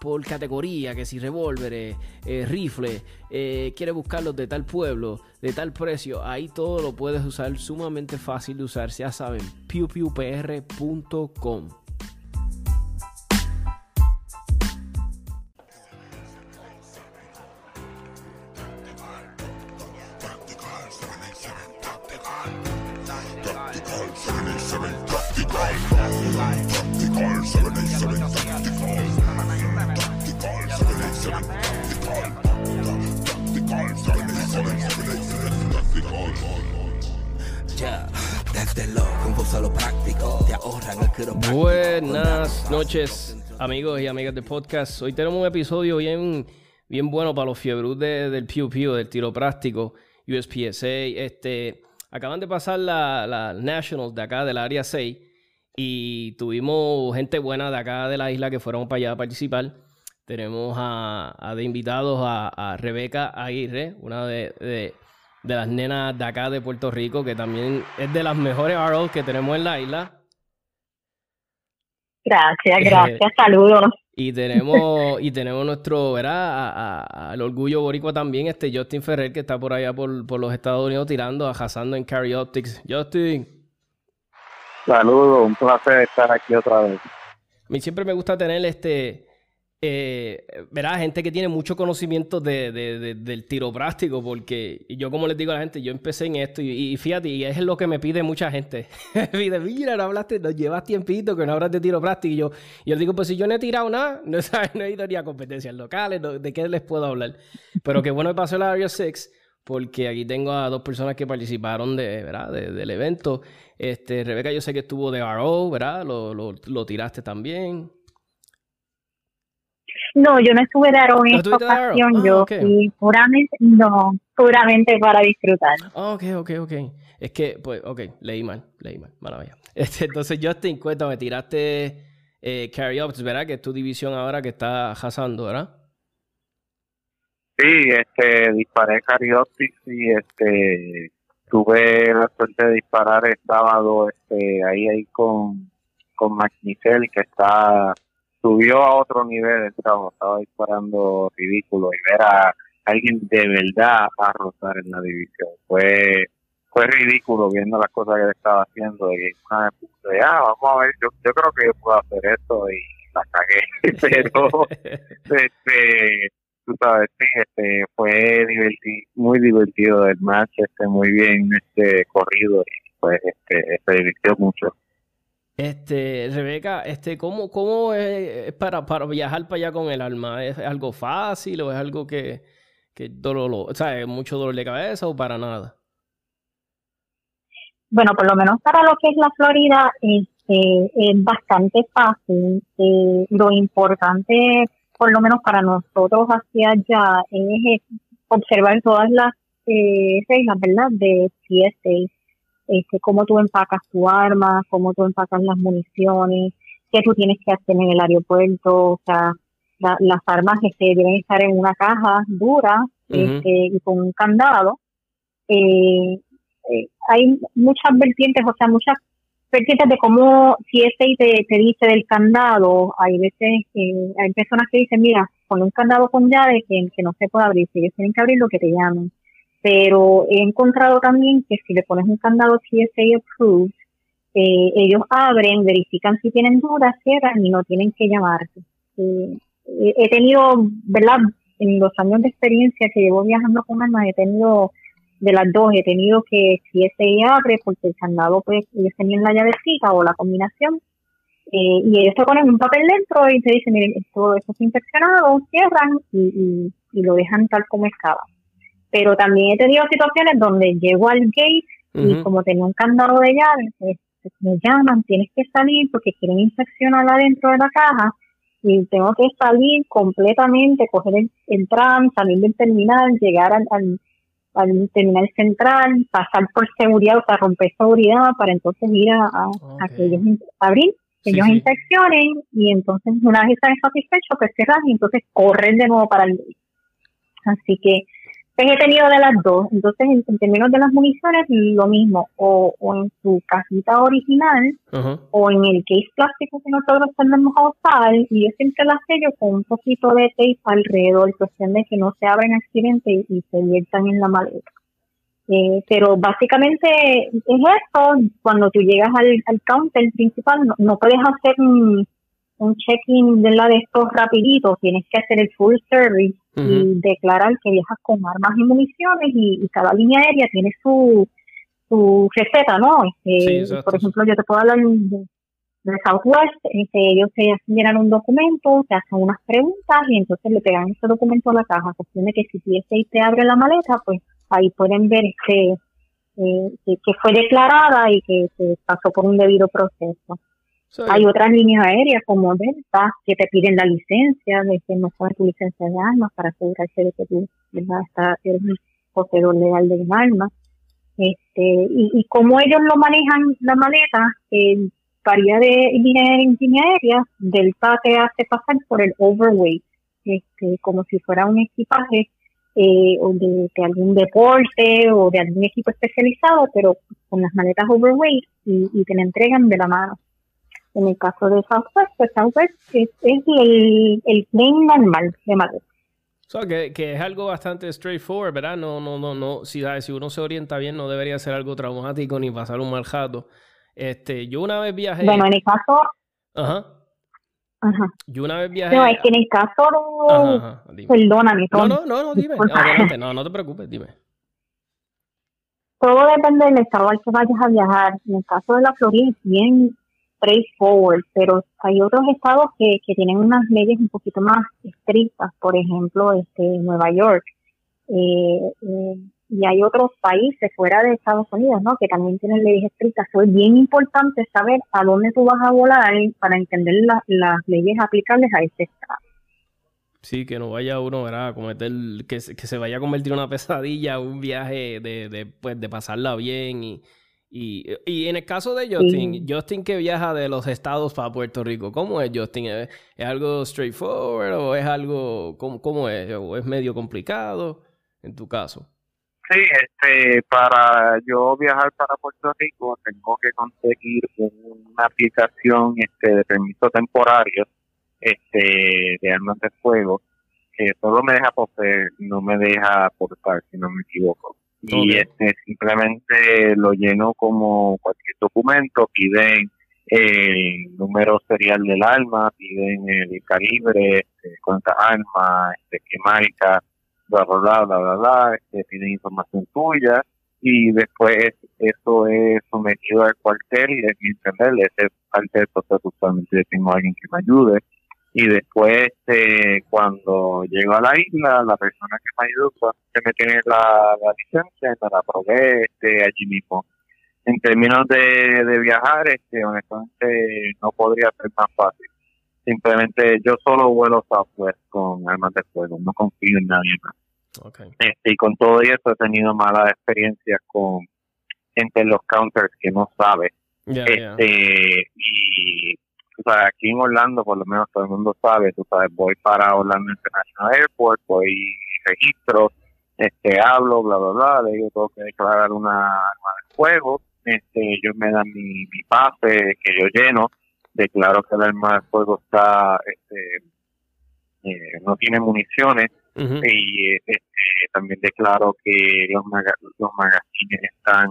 por categoría, que si revólveres, eh, rifles, eh, quieres buscarlos de tal pueblo, de tal precio, ahí todo lo puedes usar sumamente fácil de usar, ya saben, pewpewpr.com. noches, amigos y amigas del podcast. Hoy tenemos un episodio bien, bien bueno para los fiebrus del Pew Pew, del tiro práctico, USPSA. Este, acaban de pasar la, la Nationals de acá, del área 6, y tuvimos gente buena de acá de la isla que fueron para allá a participar. Tenemos a, de invitados a, Rebeca Aguirre, una de, de, las nenas de acá de Puerto Rico, que también es de las mejores ROs que tenemos en la isla. Gracias, eh, gracias, saludos. Y tenemos, y tenemos nuestro, ¿verdad? Al orgullo boricua también, este Justin Ferrer, que está por allá por, por los Estados Unidos tirando, ajazando en Carry Optics. Justin. Saludos, un placer estar aquí otra vez. A mí siempre me gusta tener este, eh, verá, gente que tiene mucho conocimiento de, del tiro práctico, porque yo como les digo a la gente, yo empecé en esto y, fíjate, y es lo que me pide mucha gente. pide, mira, no hablaste, no llevas tiempito que no hablas de tiro práctico. Y yo, yo digo, pues si yo no he tirado nada, no, no he ido ni a competencias locales, ¿de qué les puedo hablar? Pero qué bueno que pasó el Area 6, porque aquí tengo a dos personas que participaron de, ¿verdad? del evento. Este, Rebeca, yo sé que estuvo de RO, ¿verdad? Lo, lo, lo tiraste también. No, yo no estuve de aro en esta ocasión, ah, yo puramente, no, puramente para disfrutar. Ah, ok, ok, ok. Es que, pues, ok, leí mal, leí mal, maravilla. Este, entonces, Justin, cuéntame, tiraste eh, Carry Ups, ¿verdad? Que es tu división ahora que está jazando, ¿verdad? Sí, este, disparé Carry y este, tuve la suerte de disparar el sábado, este, ahí, ahí con, con que está subió a otro nivel, estaba, estaba disparando ridículo y ver a alguien de verdad a rozar en la división. Fue fue ridículo viendo las cosas que estaba haciendo de una de, ah, vamos a ver, yo, yo creo que yo puedo hacer esto y la cagué, pero este tú sabes, sí, este fue divertido, muy divertido el match, este muy bien este corrido y pues este se divirtió mucho. Este, Rebeca, este, ¿cómo, cómo es para, para viajar para allá con el alma? ¿Es algo fácil o es algo que, que dolor, o sea, mucho dolor de cabeza o para nada? Bueno, por lo menos para lo que es la Florida, este, es bastante fácil. Eh, lo importante, por lo menos para nosotros hacia allá, es observar todas las eh, reglas, ¿verdad? De CSA este, cómo tú empacas tu arma, cómo tú empacas las municiones, qué tú tienes que hacer en el aeropuerto, o sea, las armas este, deben estar en una caja dura este, y con un candado. Eh, eh, hay muchas vertientes, o sea, muchas vertientes de cómo si ese te, te dice del candado, hay veces que hay personas que dicen, mira, con un candado con llave que, que no se puede abrir, si ellos tienen que abrir lo que te llaman pero he encontrado también que si le pones un candado CSA approved, eh, ellos abren, verifican si tienen dudas, cierran y no tienen que llamarte. Eh, he tenido, ¿verdad? En los años de experiencia que llevo viajando con armas, he tenido de las dos, he tenido que ese abre porque el candado pues ellos tenían la llavecita o la combinación eh, y ellos te ponen un papel dentro y te dicen miren esto, esto es inspeccionado, cierran y, y lo dejan tal como estaba pero también he tenido situaciones donde llego al gate y como tenía un candado de llaves, pues, pues, me llaman, tienes que salir porque quieren inspeccionar adentro de la caja y tengo que salir completamente, coger el, tram, salir del terminal, llegar al, al terminal central, pasar por seguridad, o sea, romper seguridad para entonces ir a, a, que ellos abrir, que ellos inspeccionen y entonces una vez están satisfechos, pues cerran y entonces corren de nuevo para el Así que he tenido de las dos. Entonces, en, términos de las municiones, lo mismo, o, en su cajita original, o en el case plástico que nosotros tendemos a usar, y yo siempre las sello con un poquito de tape alrededor, cuestión de que no se abran accidentes y, se viertan en la maleta. Eh, pero básicamente es eso, cuando tú llegas al, al counter principal, no, no puedes hacer un check-in de la de estos rapiditos, tienes que hacer el full service y declarar que viajas con armas y municiones y, cada línea aérea tiene su, su receta, ¿no? Este, por ejemplo, yo te puedo hablar de, Southwest, este, ellos se llenan un documento, te hacen unas preguntas y entonces le pegan ese documento a la caja, cuestión de que si y te abre la maleta, pues ahí pueden ver este, eh, que, fue declarada y que pasó por un debido proceso. Hay otras líneas aéreas como Delta que te piden la licencia, de que no tu licencia de armas para asegurarse de que tú Está, eres un poseedor legal de un arma. Este, y, y como ellos lo manejan la maleta, eh, varía de línea, aérea, Delta te hace pasar por el overweight, este, como si fuera un equipaje eh, o de, algún deporte o de algún equipo especializado, pero con las maletas overweight y, y te la entregan de la mano. En el caso de Southwest, pues Southwest es, es el, el plane normal de Madrid. So, que, que, es algo bastante straightforward, ¿verdad? No, no, no, no. Si, si uno se orienta bien, no debería ser algo traumático ni pasar un mal jato. Este, yo una vez viajé. Bueno, en el caso. Ajá. Ajá. Yo una vez viajé. No, es que en el caso. Ajá, Perdóname. No, no, no, no, dime. Adelante, no, no te preocupes, dime. Todo depende del estado al que vayas a viajar. En el caso de la Florida es bien straightforward, pero hay otros estados que, que tienen unas leyes un poquito más estrictas, por ejemplo, este Nueva York. Eh, eh, y hay otros países fuera de Estados Unidos, ¿no? Que también tienen leyes estrictas. es bien importante saber a dónde tú vas a volar para entender las leyes aplicables a ese estado. Sí, que no vaya uno a cometer, que, que se vaya a convertir en una pesadilla, un viaje de, de, pues, de pasarla bien y, y, y, en el caso de Justin, Justin que viaja de los estados para Puerto Rico, ¿cómo es Justin? ¿Es, algo straightforward o es algo, cómo, cómo, es? ¿O es medio complicado en tu caso? Sí, este, para yo viajar para Puerto Rico tengo que conseguir una aplicación este, de permiso temporario este, de armas de fuego que solo me deja poseer, no me deja aportar, si no me equivoco y este simplemente lo lleno como cualquier documento, piden el número serial del arma, piden el calibre, este, cuántas armas, este, qué marca, bla, bla, bla, bla, bla, bla este, piden información tuya y después eso es sometido al cuartel y es mi entender, ese parte del proceso usualmente tengo a alguien que me ayude y después este, cuando llego a la isla la persona que me ayudó que me tiene la, licencia me la probé este, allí mismo. En términos de, de viajar este honestamente no podría ser más fácil. Simplemente yo solo vuelo software con armas de fuego no confío en nadie más. Este, y con todo eso he tenido malas experiencias con gente en los counters que no sabe. Este y o sea, aquí en Orlando, por lo menos todo el mundo sabe, tú sabes, voy para Orlando International Airport, voy registro, este, hablo, bla, bla, bla, le digo, tengo que declarar una arma de fuego, este, ellos me dan mi, mi pase que yo lleno, declaro que el arma de fuego está, este, eh, no tiene municiones, y este, también declaro que los, los magazines están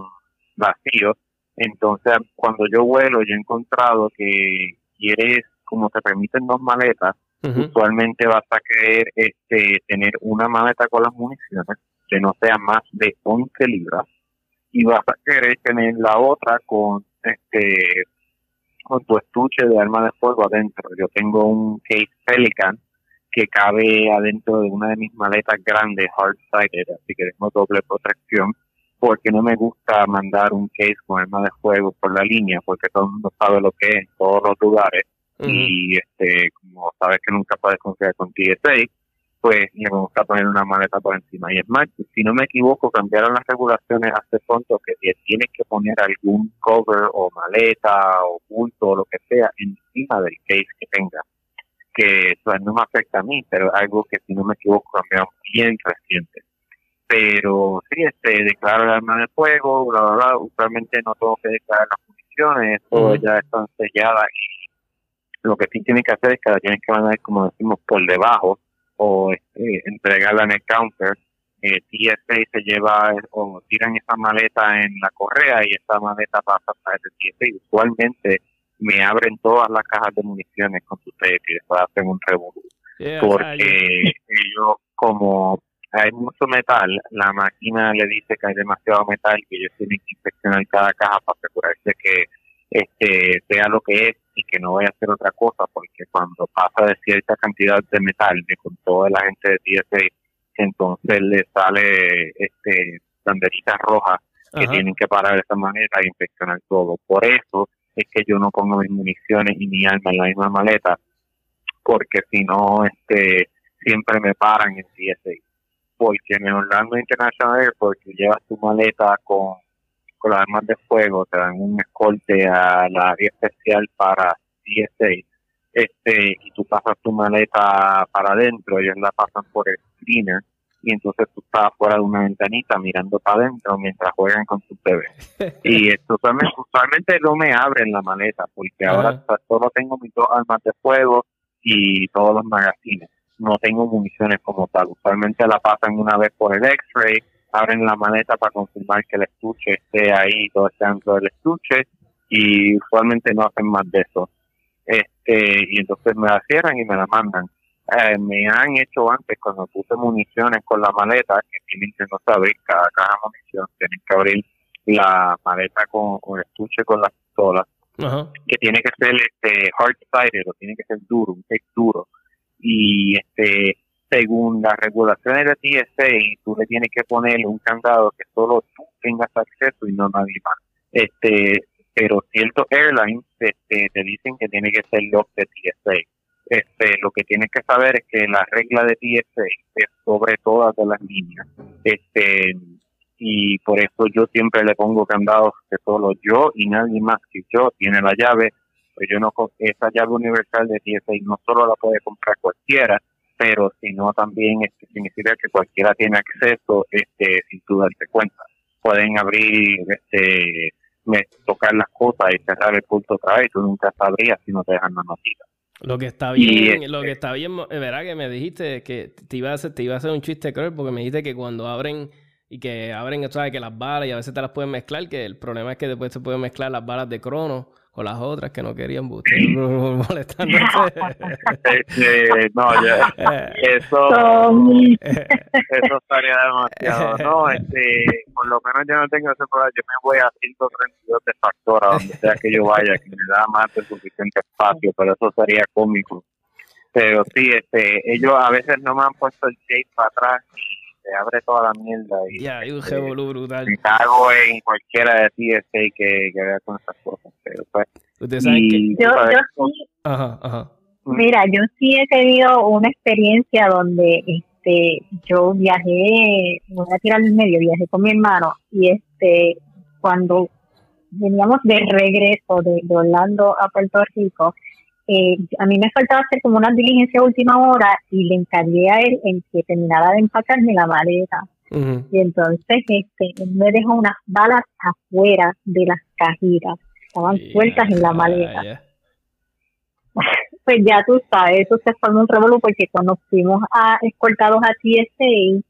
vacíos, entonces cuando yo vuelo yo he encontrado que quieres, como te permiten dos maletas, usualmente vas a querer este, tener una maleta con las municiones que no sea más de 11 libras y vas a querer tener la otra con este con tu estuche de arma de fuego adentro. Yo tengo un case Pelican que cabe adentro de una de mis maletas grandes, hard-sided, así que tengo doble protección, porque no me gusta mandar un case con arma de fuego por la línea, porque todo el mundo sabe lo que es en todos los lugares. Y este como sabes que nunca puedes confiar con TSA, pues me gusta poner una maleta por encima. Y es más, si no me equivoco, cambiaron las regulaciones hace pronto que tienes que poner algún cover o maleta o bulto o lo que sea encima del case que tenga. Que eso no me afecta a mí, pero algo que si no me equivoco cambiaron bien reciente. Pero sí, este, declaro el arma de fuego, bla, bla, bla. Usualmente no tengo que declarar las municiones, todo ya están selladas y lo que sí tienen que hacer es que la tienen que mandar, como decimos, por debajo o este, entregarla en el counter. Eh, TSA se lleva o tiran esa maleta en la correa y esa maleta pasa para el TSA. Usualmente me abren todas las cajas de municiones con su tape y después hacen un revolú. porque ellos, como hay mucho metal, la máquina le dice que hay demasiado metal y ellos tienen que inspeccionar cada caja para asegurarse que este sea lo que es y que no vaya a hacer otra cosa, porque cuando pasa de cierta cantidad de metal, de con toda la gente de TSA, entonces le sale este banderitas rojas que tienen que parar de esa manera e inspeccionar todo. Por eso es que yo no pongo mis municiones y mi arma en la misma maleta, porque si no, este, siempre me paran en TSA. Porque en el Orlando International Airport, si llevas tu maleta con con las armas de fuego, te dan un escolte a la área especial para TSA, este, y tú pasas tu maleta para adentro, ellos la pasan por el screener, y entonces tú estás fuera de una ventanita mirando para adentro mientras juegan con tu bebé. y esto usualmente, no me abren la maleta, porque ahora solo tengo mis dos armas de fuego y todos los magazines. No tengo municiones como tal. Usualmente la pasan una vez por el X-ray abren la maleta para confirmar que el estuche esté ahí, todo esté dentro del estuche y usualmente no hacen más de eso. Este, y entonces me la cierran y me la mandan. Eh, me han hecho antes cuando puse municiones con la maleta, que tienen que no saber cada caja de munición, tienen que abrir la maleta con, el estuche con las pistolas, que tiene que ser este hard sided o tiene que ser duro, un tape duro. Y este según las regulaciones de TSA, tú le tienes que poner un candado que solo tú tengas acceso y no nadie más. Este, pero ciertos airlines este, te dicen que tiene que ser lock de TSA. Este, lo que tienes que saber es que la regla de TSA es sobre todas las líneas. Este, y por eso yo siempre le pongo candados que solo yo y nadie más que yo tiene la llave. Pues yo no, esa llave universal de TSA no solo la puede comprar cualquiera, pero sino también este, significa que cualquiera tiene acceso este, sin tú darte cuenta. Pueden abrir, este, tocar las cosas y cerrar el punto otra vez, tú nunca sabrías si no te dejan la noticia. Lo que está bien, lo que está bien, es verdad que me dijiste que te iba a hacer, te iba a hacer un chiste cruel porque me dijiste que cuando abren y que abren, sabes que las balas y a veces te las pueden mezclar, que el problema es que después se pueden mezclar las balas de crono con las otras que no querían buscar este, no, ya, eso, eso estaría demasiado. No, este, por lo menos yo no tengo ese problema. Yo me voy a 132 de factor a donde sea que yo vaya, que me da más de suficiente espacio, pero eso sería cómico. Pero sí, este, ellos a veces no me han puesto el shape para atrás se abre toda la mierda. Y, ya, hay un revolú brutal. Me cago en cualquiera de ti este, que, que vea con esas cosas. Pero, pues, Ustedes saben que... Yo, yo sí. Ajá, ajá. Mira, yo sí he tenido una experiencia donde este yo viajé, voy a tirar el medio, viajé con mi hermano y este cuando veníamos de regreso de Orlando a Puerto Rico, eh, a mí me faltaba hacer como una diligencia última hora y le encargué a él en que terminara de empacarme la maleta. Y entonces este, él me dejó unas balas afuera de las cajitas, estaban sueltas en la maleta. pues ya tú sabes, eso se formó un revolú porque cuando fuimos a escoltados a TSA,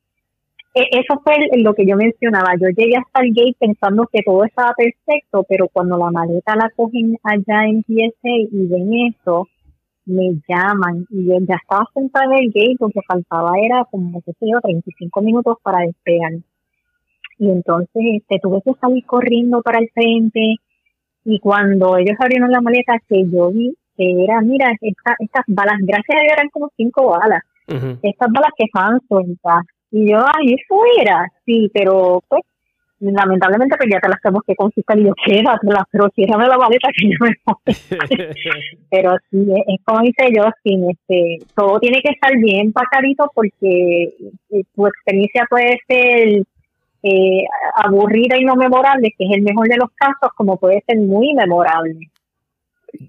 eso fue lo que yo mencionaba. Yo llegué hasta el gate pensando que todo estaba perfecto, pero cuando la maleta la cogen allá en PSA y ven eso, me llaman. Y yo ya estaba sentada en el gate, lo que faltaba era como, qué sé yo, 35 minutos para despegar. Y entonces este, tuve que salir corriendo para el frente. Y cuando ellos abrieron la maleta que yo vi que era, mira, estas balas, gracias a Dios eran como cinco balas, estas balas que estaban sueltas y yo, ahí fuera, sí, pero pues lamentablemente pues ya te las tenemos que confiscar y yo quédatelas, pero ciérrame la maleta que yo me voy. pero sí, es, como dice yo, este, todo tiene que estar bien pacarito porque eh, tu experiencia puede ser eh, aburrida y no memorable, que es el mejor de los casos, como puede ser muy memorable.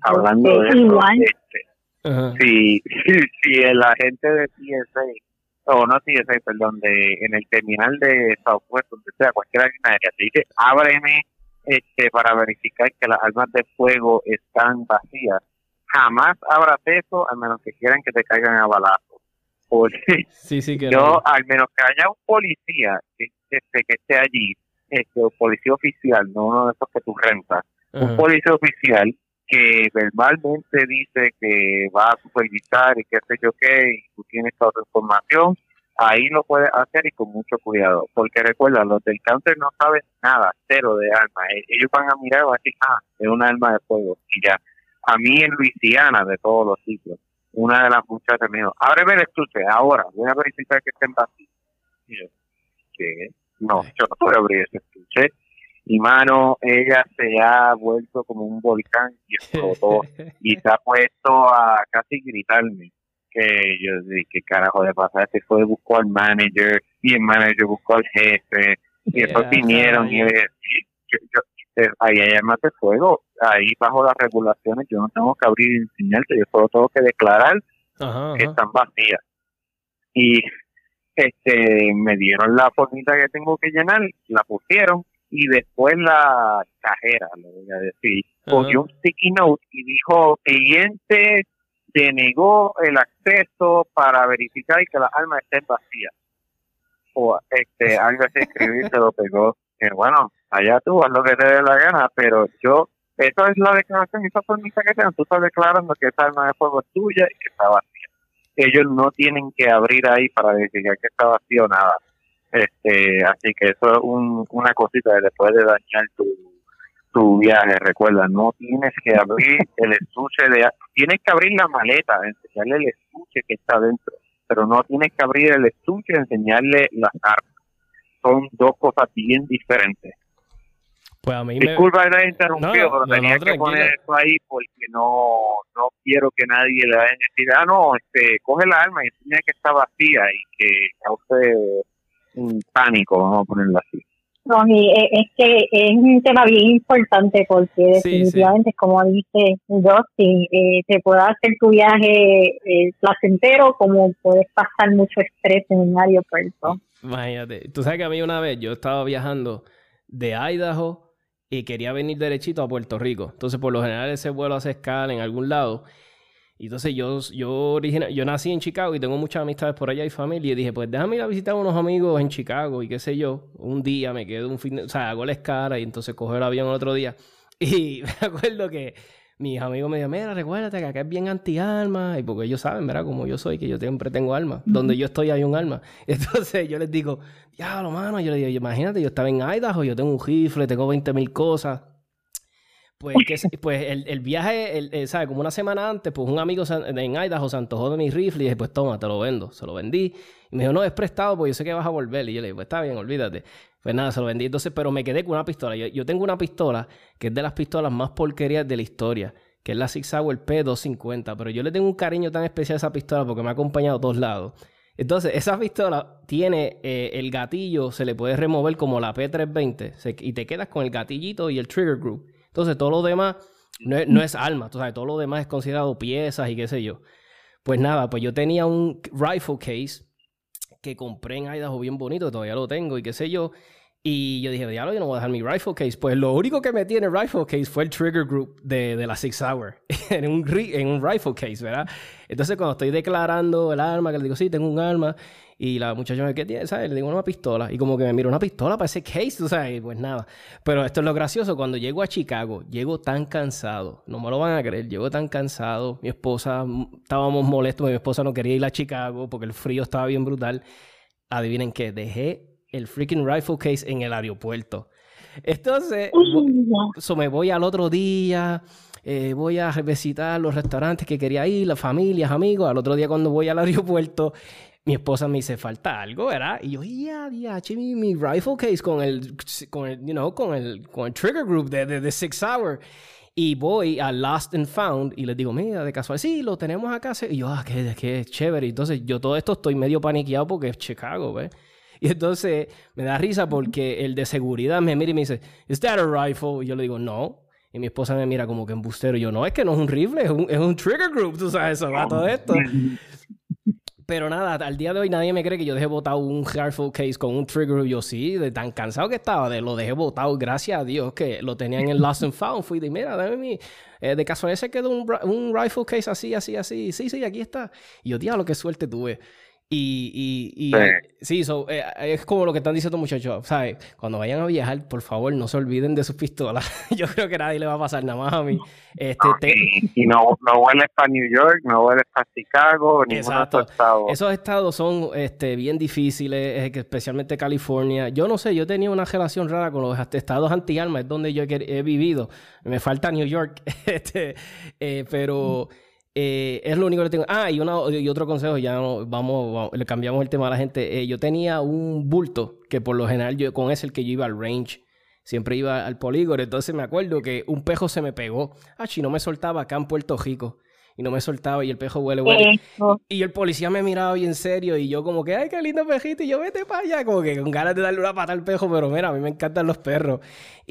Hablando de este, eso, este, si, si, el agente de TSA, o no TSA, perdón, de, en el terminal de Southwest, donde sea, cualquier línea aérea, te dice, ábreme este, para verificar que las armas de fuego están vacías. Jamás abras eso, a menos que quieran que te caigan a balazo. Porque sí, sí, que yo, al menos que haya un policía que, este, que esté allí, este, policía oficial, no uno de esos que tú rentas, un policía oficial que verbalmente dice que va a supervisar y qué sé yo qué, y tú tienes toda tu información, ahí lo puedes hacer y con mucho cuidado, porque recuerda, los del cáncer no saben nada, cero de arma, e-, ellos van a mirar y van a decir, ah, es un arma de fuego, y ya. A mí en Luisiana, de todos los sitios, una de las muchachas me dijo, ábreme el estuche, ahora, voy a verificar que estén vacíos. Y yo, ¿qué? No, yo no puedo abrir ese estuche y mano, ella se ha vuelto como un volcán y explotó y se ha puesto a casi gritarme que yo dije, ¿qué carajo de pasar? Se fue, buscó al manager y el manager buscó al jefe y después vinieron y yo, yo, ahí hay armas de fuego, ahí bajo las regulaciones yo no tengo que abrir y enseñarte, yo solo tengo que declarar que están vacías. Y este me dieron la formita que tengo que llenar, la pusieron y después la cajera, le voy a decir, cogió un sticky note y dijo, cliente denegó el acceso para verificar que las armas estén vacías. O este, algo así escribir se lo pegó. Que bueno, allá tú haz lo que te dé la gana, pero yo, eso es la declaración, esa formita que tengan, tú estás declarando que esa arma de fuego es tuya y que está vacía. Ellos no tienen que abrir ahí para verificar que está vacío nada este, así que eso es una cosita que después de dañar tu, tu viaje, recuerda, no tienes que abrir el estuche de, tienes que abrir la maleta, enseñarle el estuche que está dentro, pero no tienes que abrir el estuche enseñarle las armas. Son dos cosas bien diferentes. Pues a mí Disculpa me... interrumpido, pero tenía que poner eso ahí porque no, no quiero que nadie le vaya a decir, ah, no, este, coge la arma y enseña que está vacía y que a usted un pánico, vamos a ponerlo así. No, eh, es que es un tema bien importante porque definitivamente, como dice Justin, eh, te puede hacer tu viaje eh, placentero como puedes pasar mucho estrés en un aeropuerto. Imagínate, tú sabes que a mí una vez yo estaba viajando de Idaho y quería venir derechito a Puerto Rico. Entonces, por lo general, ese vuelo hace escala en algún lado. Y entonces yo, yo, yo nací en Chicago y tengo muchas amistades por allá y familia. Y dije, pues déjame ir a visitar a unos amigos en Chicago y qué sé yo. Un día me quedo un fin de... O sea, hago la escala y entonces cojo el avión el otro día. Y me acuerdo que mis amigos me dijeron, mira, recuérdate que acá es bien anti-alma. Y porque ellos saben, ¿verdad? Como yo soy, que yo siempre tengo alma. Donde yo estoy hay un alma. Entonces yo les digo, ya, lo mano. Yo les digo, imagínate, yo estaba en Idaho, yo tengo un rifle, tengo 20 mil cosas. Pues, que, pues el, el viaje, el, ¿sabes? Como una semana antes, pues un amigo en Idaho se antojó de mi rifle y dije, pues toma, te lo vendo. Se lo vendí. Y me dijo, no, es prestado porque yo sé que vas a volver. Y yo le dije, pues está bien, olvídate. Pues nada, se lo vendí. Entonces, pero me quedé con una pistola. Yo, yo tengo una pistola que es de las pistolas más porquerías de la historia, que es la Six Sauer P250. Pero yo le tengo un cariño tan especial a esa pistola porque me ha acompañado a todos lados. Entonces, esa pistola tiene eh, el gatillo, se le puede remover como la P320 y te quedas con el gatillito y el trigger group. Entonces, todo lo demás no es, no es alma, tú sabes, todo lo demás es considerado piezas y qué sé yo. Pues nada, pues yo tenía un rifle case que compré en Idaho bien bonito, todavía lo tengo y qué sé yo. Y yo dije, diablo, yo no voy a dejar mi rifle case. Pues lo único que metí en el rifle case fue el trigger group de, de la Six Hour en, un, en un rifle case, ¿verdad? Entonces, cuando estoy declarando el arma, que le digo, sí, tengo un arma, y la muchacha me ¿qué tiene? ¿Sabes? Le digo una pistola. Y como que me mira una pistola para ese case, ¿sabes? Pues nada. Pero esto es lo gracioso. Cuando llego a Chicago, llego tan cansado. No me lo van a creer. Llego tan cansado. Mi esposa, mm, estábamos molestos. Mi esposa no quería ir a Chicago porque el frío estaba bien brutal. Adivinen qué, dejé el freaking rifle case en el aeropuerto. Entonces, eso me voy al otro día. Eh, voy a visitar los restaurantes que quería ir, las familias, amigos. Al otro día cuando voy al aeropuerto, mi esposa me dice, falta algo, ¿verdad? Y yo, ya, ya, mi, mi rifle case con el, con el, you know, con el, con el trigger group de, de, de Six Hour. Y voy a Lost and Found y les digo, mira, de casual, sí, lo tenemos acá. Y yo, ah, qué, qué chévere. Entonces, yo todo esto estoy medio paniqueado porque es Chicago, ¿ves? Y entonces me da risa porque el de seguridad me mira y me dice, ¿Is that a rifle? Y yo le digo, no. Y mi esposa me mira como que embustero. Y yo, no, es que no es un rifle, es un, es un trigger group, tú sabes, eso va todo esto. Pero nada, al día de hoy nadie me cree que yo dejé botado un rifle case con un trigger. Yo sí, de tan cansado que estaba, de lo dejé botado. Gracias a Dios que lo tenían en Lost and Found. Fui de, mira, dame mi. Eh, de casualidad se quedó un, un, rifle case así, así, así. Sí, sí, aquí está. Y yo, diablo, qué suerte tuve. Y, y, y sí, eh, es como lo que están diciendo muchachos, ¿sabes? Cuando vayan a viajar, por favor, no se olviden de sus pistolas. Yo creo que nadie le va a pasar nada más a mí. Este, y, no, no vuelves para New York, no vuelves para Chicago, ni Exacto. Estado. Esos estados son este, bien difíciles, especialmente California. Yo no sé, yo tenía una relación rara con los estados anti-armas, es donde yo he, vivido. Me falta New York, este, eh, pero... Eh, es lo único que tengo. Ah, y, y otro consejo, ya vamos, le cambiamos el tema a la gente. Eh, yo tenía un bulto que por lo general yo con ese el que yo iba al range. Siempre iba al polígono. Entonces me acuerdo que un pejo se me pegó. Ah, si no me soltaba acá en Puerto Rico y no me soltaba y el pejo huele, huele. Y el policía me miraba bien serio y yo como que, ay, qué lindo pejito y yo vete para allá, como que con ganas de darle una pata al pejo, pero mira, a mí me encantan los perros.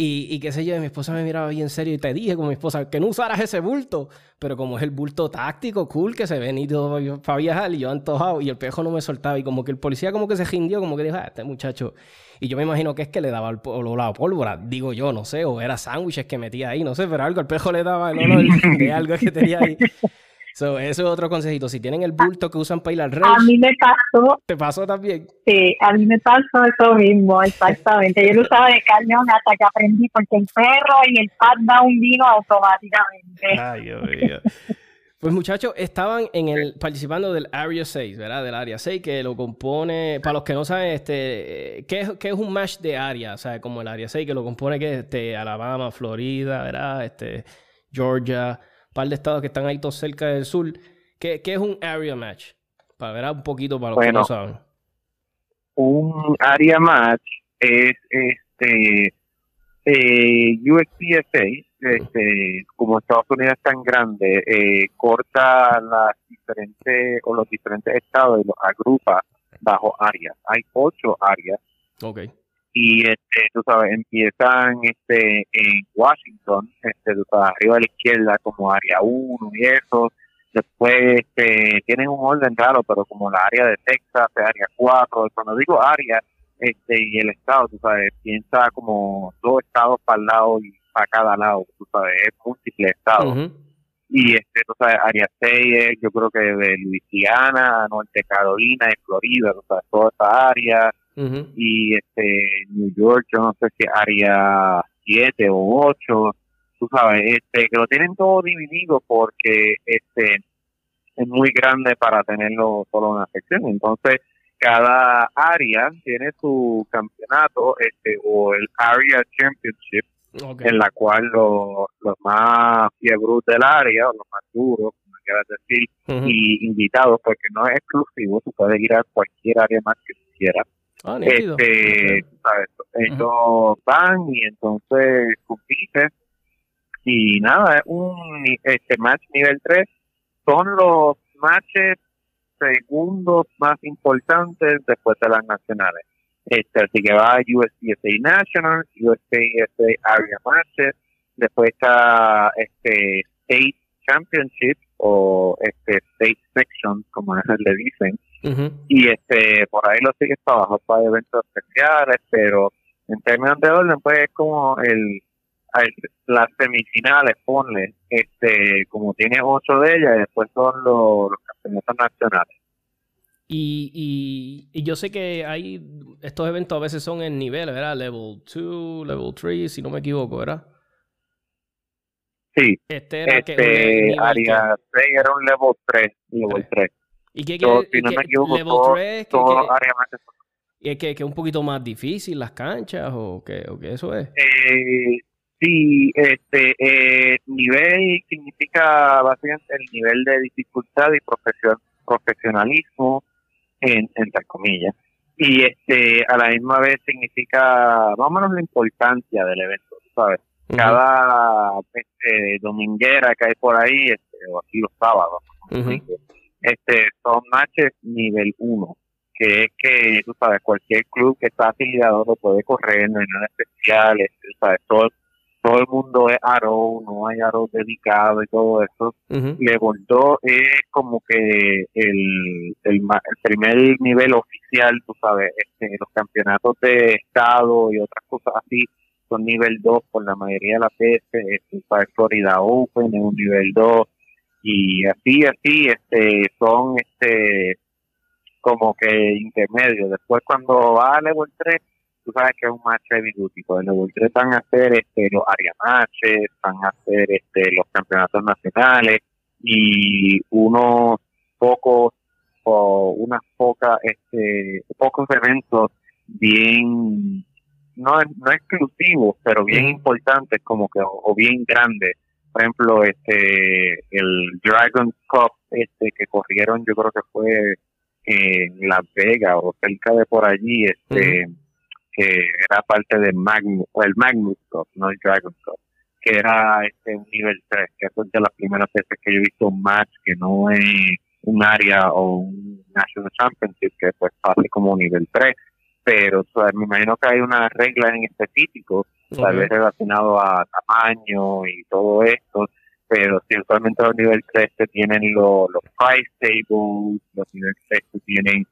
Y, y qué sé yo, mi esposa me miraba bien serio y te dije como mi esposa que no usaras ese bulto, pero como es el bulto táctico, cool, que se ven y todo para viajar y yo antojado y el pejo no me soltaba y como que el policía como que se rindió, como que dijo, ah, este muchacho y yo me imagino que es que le daba el, la pólvora, digo yo, no sé, o era sándwiches que metía ahí, no sé, pero algo, el pejo le daba el olor de algo que tenía ahí. So, eso es otro consejito. Si tienen el bulto que usan para ir al rey. A mí me pasó. ¿Te pasó también? Sí, a mí me pasó eso mismo, exactamente. Yo lo usaba de cañón hasta que aprendí, porque el perro y el pat un vino automáticamente. Ay, Dios mío. Pues muchachos, estaban en el participando del Area 6, ¿verdad? Del Área 6, que lo compone, para los que no saben, este, ¿qué, es, qué es un match de área? O sea, como el Área 6, que lo compone que este, Alabama, Florida, ¿verdad? Este, Georgia, par de estados que están ahí todos cerca del sur. ¿Qué, qué es un area match? Para ver un poquito para los que no saben. Un area match es este eh, USPSA, este, como Estados Unidos es tan grande, eh, corta las diferentes o los diferentes estados y los agrupa bajo áreas. Hay ocho áreas. Okay. Y este, tú sabes, empiezan este en Washington, este, tú sabes, arriba a la izquierda como área 1 y eso. Después este, tienen un orden raro, pero como la área de Texas, área 4. Cuando digo área, este, y el estado, tú sabes, piensa como dos estados para el lado y para cada lado, tú sabes, es múltiple estado. Y este, tú sabes, área 6 yo creo que de Luisiana, Norte Carolina y Florida, tú sabes, toda esa área. Y este, New York, yo no sé si área 7 o 8, tú sabes, este, que lo tienen todo dividido porque este es muy grande para tenerlo solo en una sección. Entonces, cada área tiene su campeonato este o el Area Championship en la cual los, los más fiebros del área o los más duros como quieras decir y invitados porque no es exclusivo tú puedes ir a cualquier área más que quieras ah, este ¿sabes? ellos van y entonces compiten. Y nada es un este match nivel 3 son los matches segundos más importantes después de las nacionales. Este, así que va a USPSA National, USPSA Area Matches, después está este State Championship o este State Section, como le dicen, y este por ahí lo sigue para abajo para eventos especiales, pero en términos de orden, pues es como el, las semifinales, ponle, este, como tiene ocho de ellas, y después son los, los campeonatos nacionales. Y, y, yo sé que hay estos eventos a veces son en niveles, ¿verdad? Level 2, level 3, si no me equivoco, ¿verdad? Sí. Este era que este, área 6 era un level 3, level 3. ¿Y qué quiere si no me equivoco, level 3? ¿Y es que, es un poquito más difícil las canchas o qué, o qué eso es? Eh, sí, este, eh, nivel significa básicamente el nivel de dificultad y profesionalismo entre comillas. Y este a la misma vez significa más o menos la importancia del evento, ¿sabes? Cada este, dominguera que hay por ahí, este, o aquí los sábados, este, son matches nivel 1 que es que, tú sabes, cualquier club que está afiliado lo puede correr, no hay nada especial, este, sabes, todo, todo el mundo es Arrow, no hay Arrow dedicado y todo eso. Le voltó es como que el, el, primer nivel oficial, tú sabes, este, los campeonatos de estado y otras cosas así son nivel 2 por la mayoría de las veces, este, Florida Open es un nivel 2 y así, así, este, son este como que intermedio. Después cuando va a level 3, tú sabes que es un match heavy duty. Pues en level 3 van a hacer este, los area matches, van a hacer este, los campeonatos nacionales y unos pocos o unas pocas este pocos eventos bien no no exclusivos pero bien importantes como que o, bien grandes por ejemplo este el Dragon Cup este que corrieron yo creo que fue en Las Vegas o cerca de por allí, este, que era parte del Magnus, o el Magnus Cup, no el Dragon Cup, que era este un nivel 3, que es de las primeras veces que yo he visto un match que no es un área o un National Championship, que pues pase como nivel 3, pero me imagino que hay una regla en específico, tal vez relacionado a tamaño y todo esto, pero si usualmente los nivel 3 tienen los price tables, los niveles 3 tienen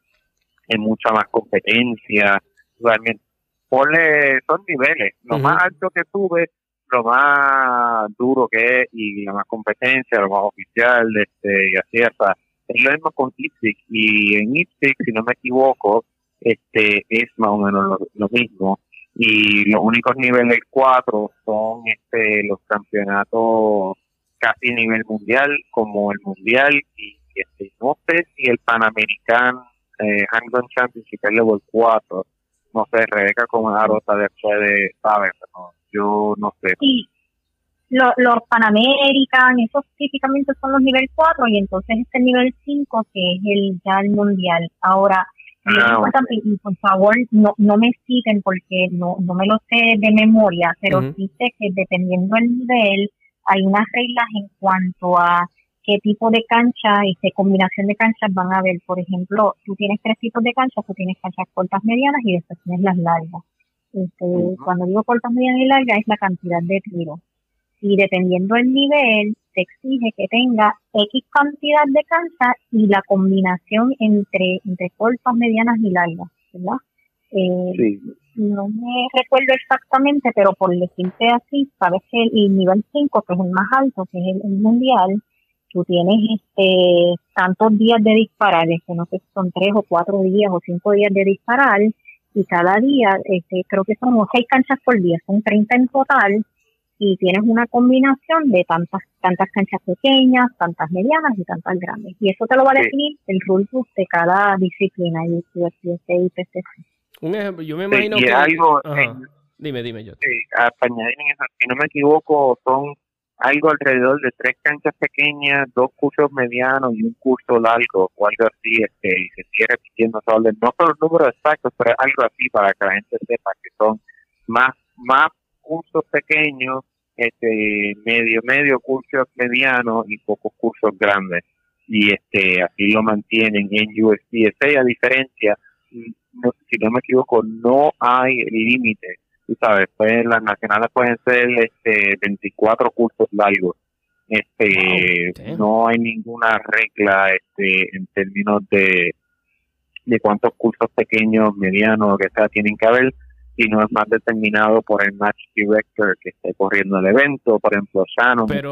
en mucha más competencia, realmente ponle, son niveles, lo más alto que sube, lo más duro que es y la más competencia, lo más oficial, este, y así hasta es lo mismo con IPSIC y en IPSIC, si no me equivoco, este es más o menos lo mismo y los únicos niveles 4 son este los campeonatos casi nivel mundial como el mundial y este, no sé si el Panamericano eh, Championship level 4 no sé Rebeca como una rota después de saber yo no sé. Sí. Los, los Panamerican esos típicamente son los nivel 4 y entonces este nivel 5 que es el ya el mundial. Ahora ah, y por favor no, no me citen porque no, no me lo sé de memoria, pero sí sé que dependiendo del nivel, hay unas reglas en cuanto a qué tipo de cancha y qué combinación de canchas van a haber. Por ejemplo, tú tienes tres tipos de canchas, tú tienes canchas cortas, medianas y después tienes las largas. Este, Cuando digo cortas, medianas y largas es la cantidad de tiro. Y dependiendo del nivel, se exige que tenga X cantidad de canchas y la combinación entre, entre cortas, medianas y largas, ¿verdad? Eh, sí no me recuerdo exactamente, pero por decirte así, sabes que el nivel 5, que es el más alto, que es el, mundial, tú tienes este tantos días de disparar, que no sé si son tres o cuatro días o cinco días de disparar, y cada día, este, creo que son seis canchas por día, son 30 en total, y tienes una combinación de tantas tantas canchas pequeñas, tantas medianas y tantas grandes. Y eso te lo va a definir el rulebook de cada disciplina, y IPCC. Un ejemplo, yo me imagino que... Algo, dime, dime yo. Sí, añadir en eso, si no me equivoco, son algo alrededor de tres canchas pequeñas, dos cursos medianos y un curso largo o algo así, este, y se sigue repitiendo. No son los números exactos, pero algo así para que la gente sepa que son más, más cursos pequeños, este, medio, medio cursos medianos y pocos cursos grandes. Y este, así lo mantienen en USDSA, a diferencia si no me equivoco, no hay límite. Tú sabes, pues las nacionales pueden ser este 24 cursos largos. Este, no hay ninguna regla este en términos de de cuántos cursos pequeños, medianos, que sea, tienen que haber, sino es más determinado por el match director que esté corriendo el evento, por ejemplo, Shannon. Pero,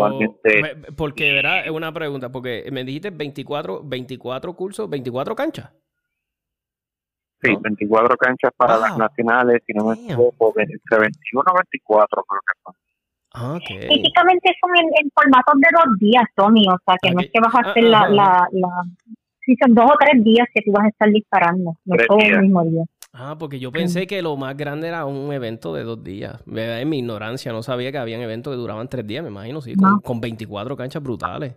porque, verá, es una pregunta, porque me dijiste 24, 24 cursos, 24 canchas. Sí, 24 canchas para las nacionales, si no me equivoco, entre 21 y 24 creo que son. Ah, okay. Físicamente son en, formatos de dos días, Tommy, o sea que no es que vas a ah, hacer la, la, la, Si son dos o tres días que tú vas a estar disparando, no todo el mismo día. Ah, porque yo pensé que lo más grande era un evento de dos días. En mi ignorancia, no sabía que habían eventos que duraban tres días, me imagino, sí, con, con 24 canchas brutales.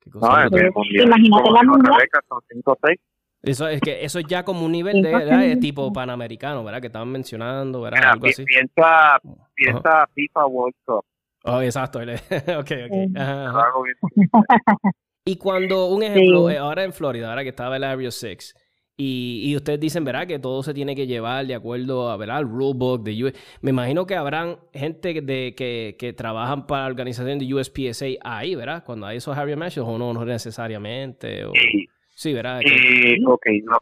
Qué cosa no, Imagínate la mundial. Son 5 o 6 Eso es que eso es ya como un nivel de, tipo panamericano, ¿verdad? Que estaban mencionando, ¿verdad? Algo así. Piensa, piensa FIFA World Cup. Oh, exacto. ok, ok. Y cuando, un ejemplo, eh, ahora en Florida, ahora que estaba el Area 6, y, y, ustedes dicen, ¿verdad? Que todo se tiene que llevar de acuerdo a, ¿verdad? Al rulebook de US. Me imagino que habrán gente de, que, que trabajan para la organización de USPSA ahí, ¿verdad? Cuando hay esos area matches o no, no necesariamente. O... Sí, ¿verdad? Sí, ok, no.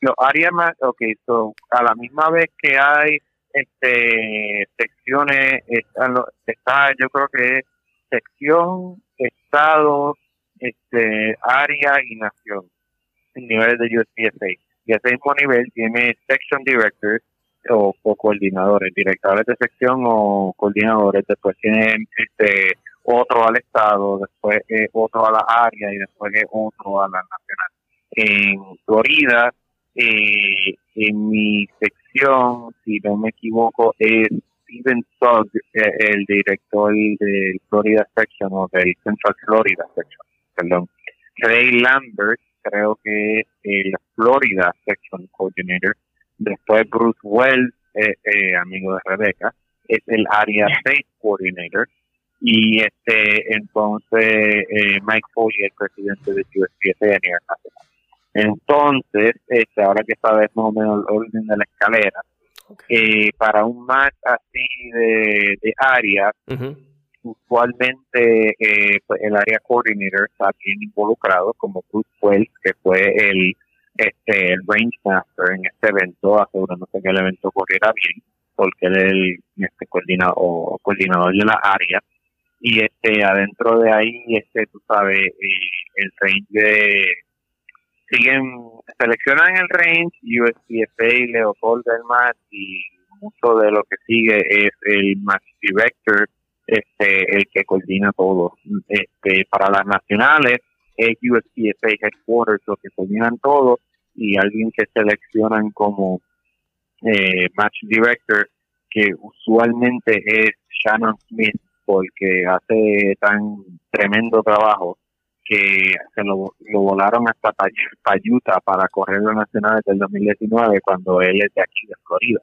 Los áreas más, ok, so, a la misma vez que hay este secciones, está, yo creo que es sección, estado, este área y nación niveles de USPSA. Y ese mismo nivel tiene section directors o, coordinadores, directores de sección o coordinadores. Después tienen este otro al estado, después otro a la área y después otro a la nacional. En Florida, eh, en mi sección, si no me equivoco, es Steven Sugg, eh, el director del Florida Section o del Central Florida Section, perdón. Ray Lambert, creo que es el Florida Section Coordinator. Después Bruce Wells, eh, eh, amigo de Rebecca, es el Area State Coordinator. Y este entonces eh, Mike Foley, el presidente de USPSA a nivel nacional. Entonces, este, ahora que sabes más o menos el orden de la escalera, para un match así de, de área, usualmente eh, pues, el área coordinator está bien involucrado, como Bruce Wells, que fue el este el range master en este evento, asegurándose que el evento corriera bien, porque él es el este, coordinador, coordinador de la área. Y este adentro de ahí, este tú sabes, eh, el range de siguen seleccionan el range, USPFA le otorga el match y mucho de lo que sigue es el match director este, el que coordina todo. Este, para las nacionales es USPSA Headquarters los que coordinan todo y alguien que seleccionan como eh, Match Director, que usualmente es Shannon Smith, porque hace tan tremendo trabajo que se lo, volaron hasta Payuta para correr los nacionales del 2019 cuando él es de aquí de Florida.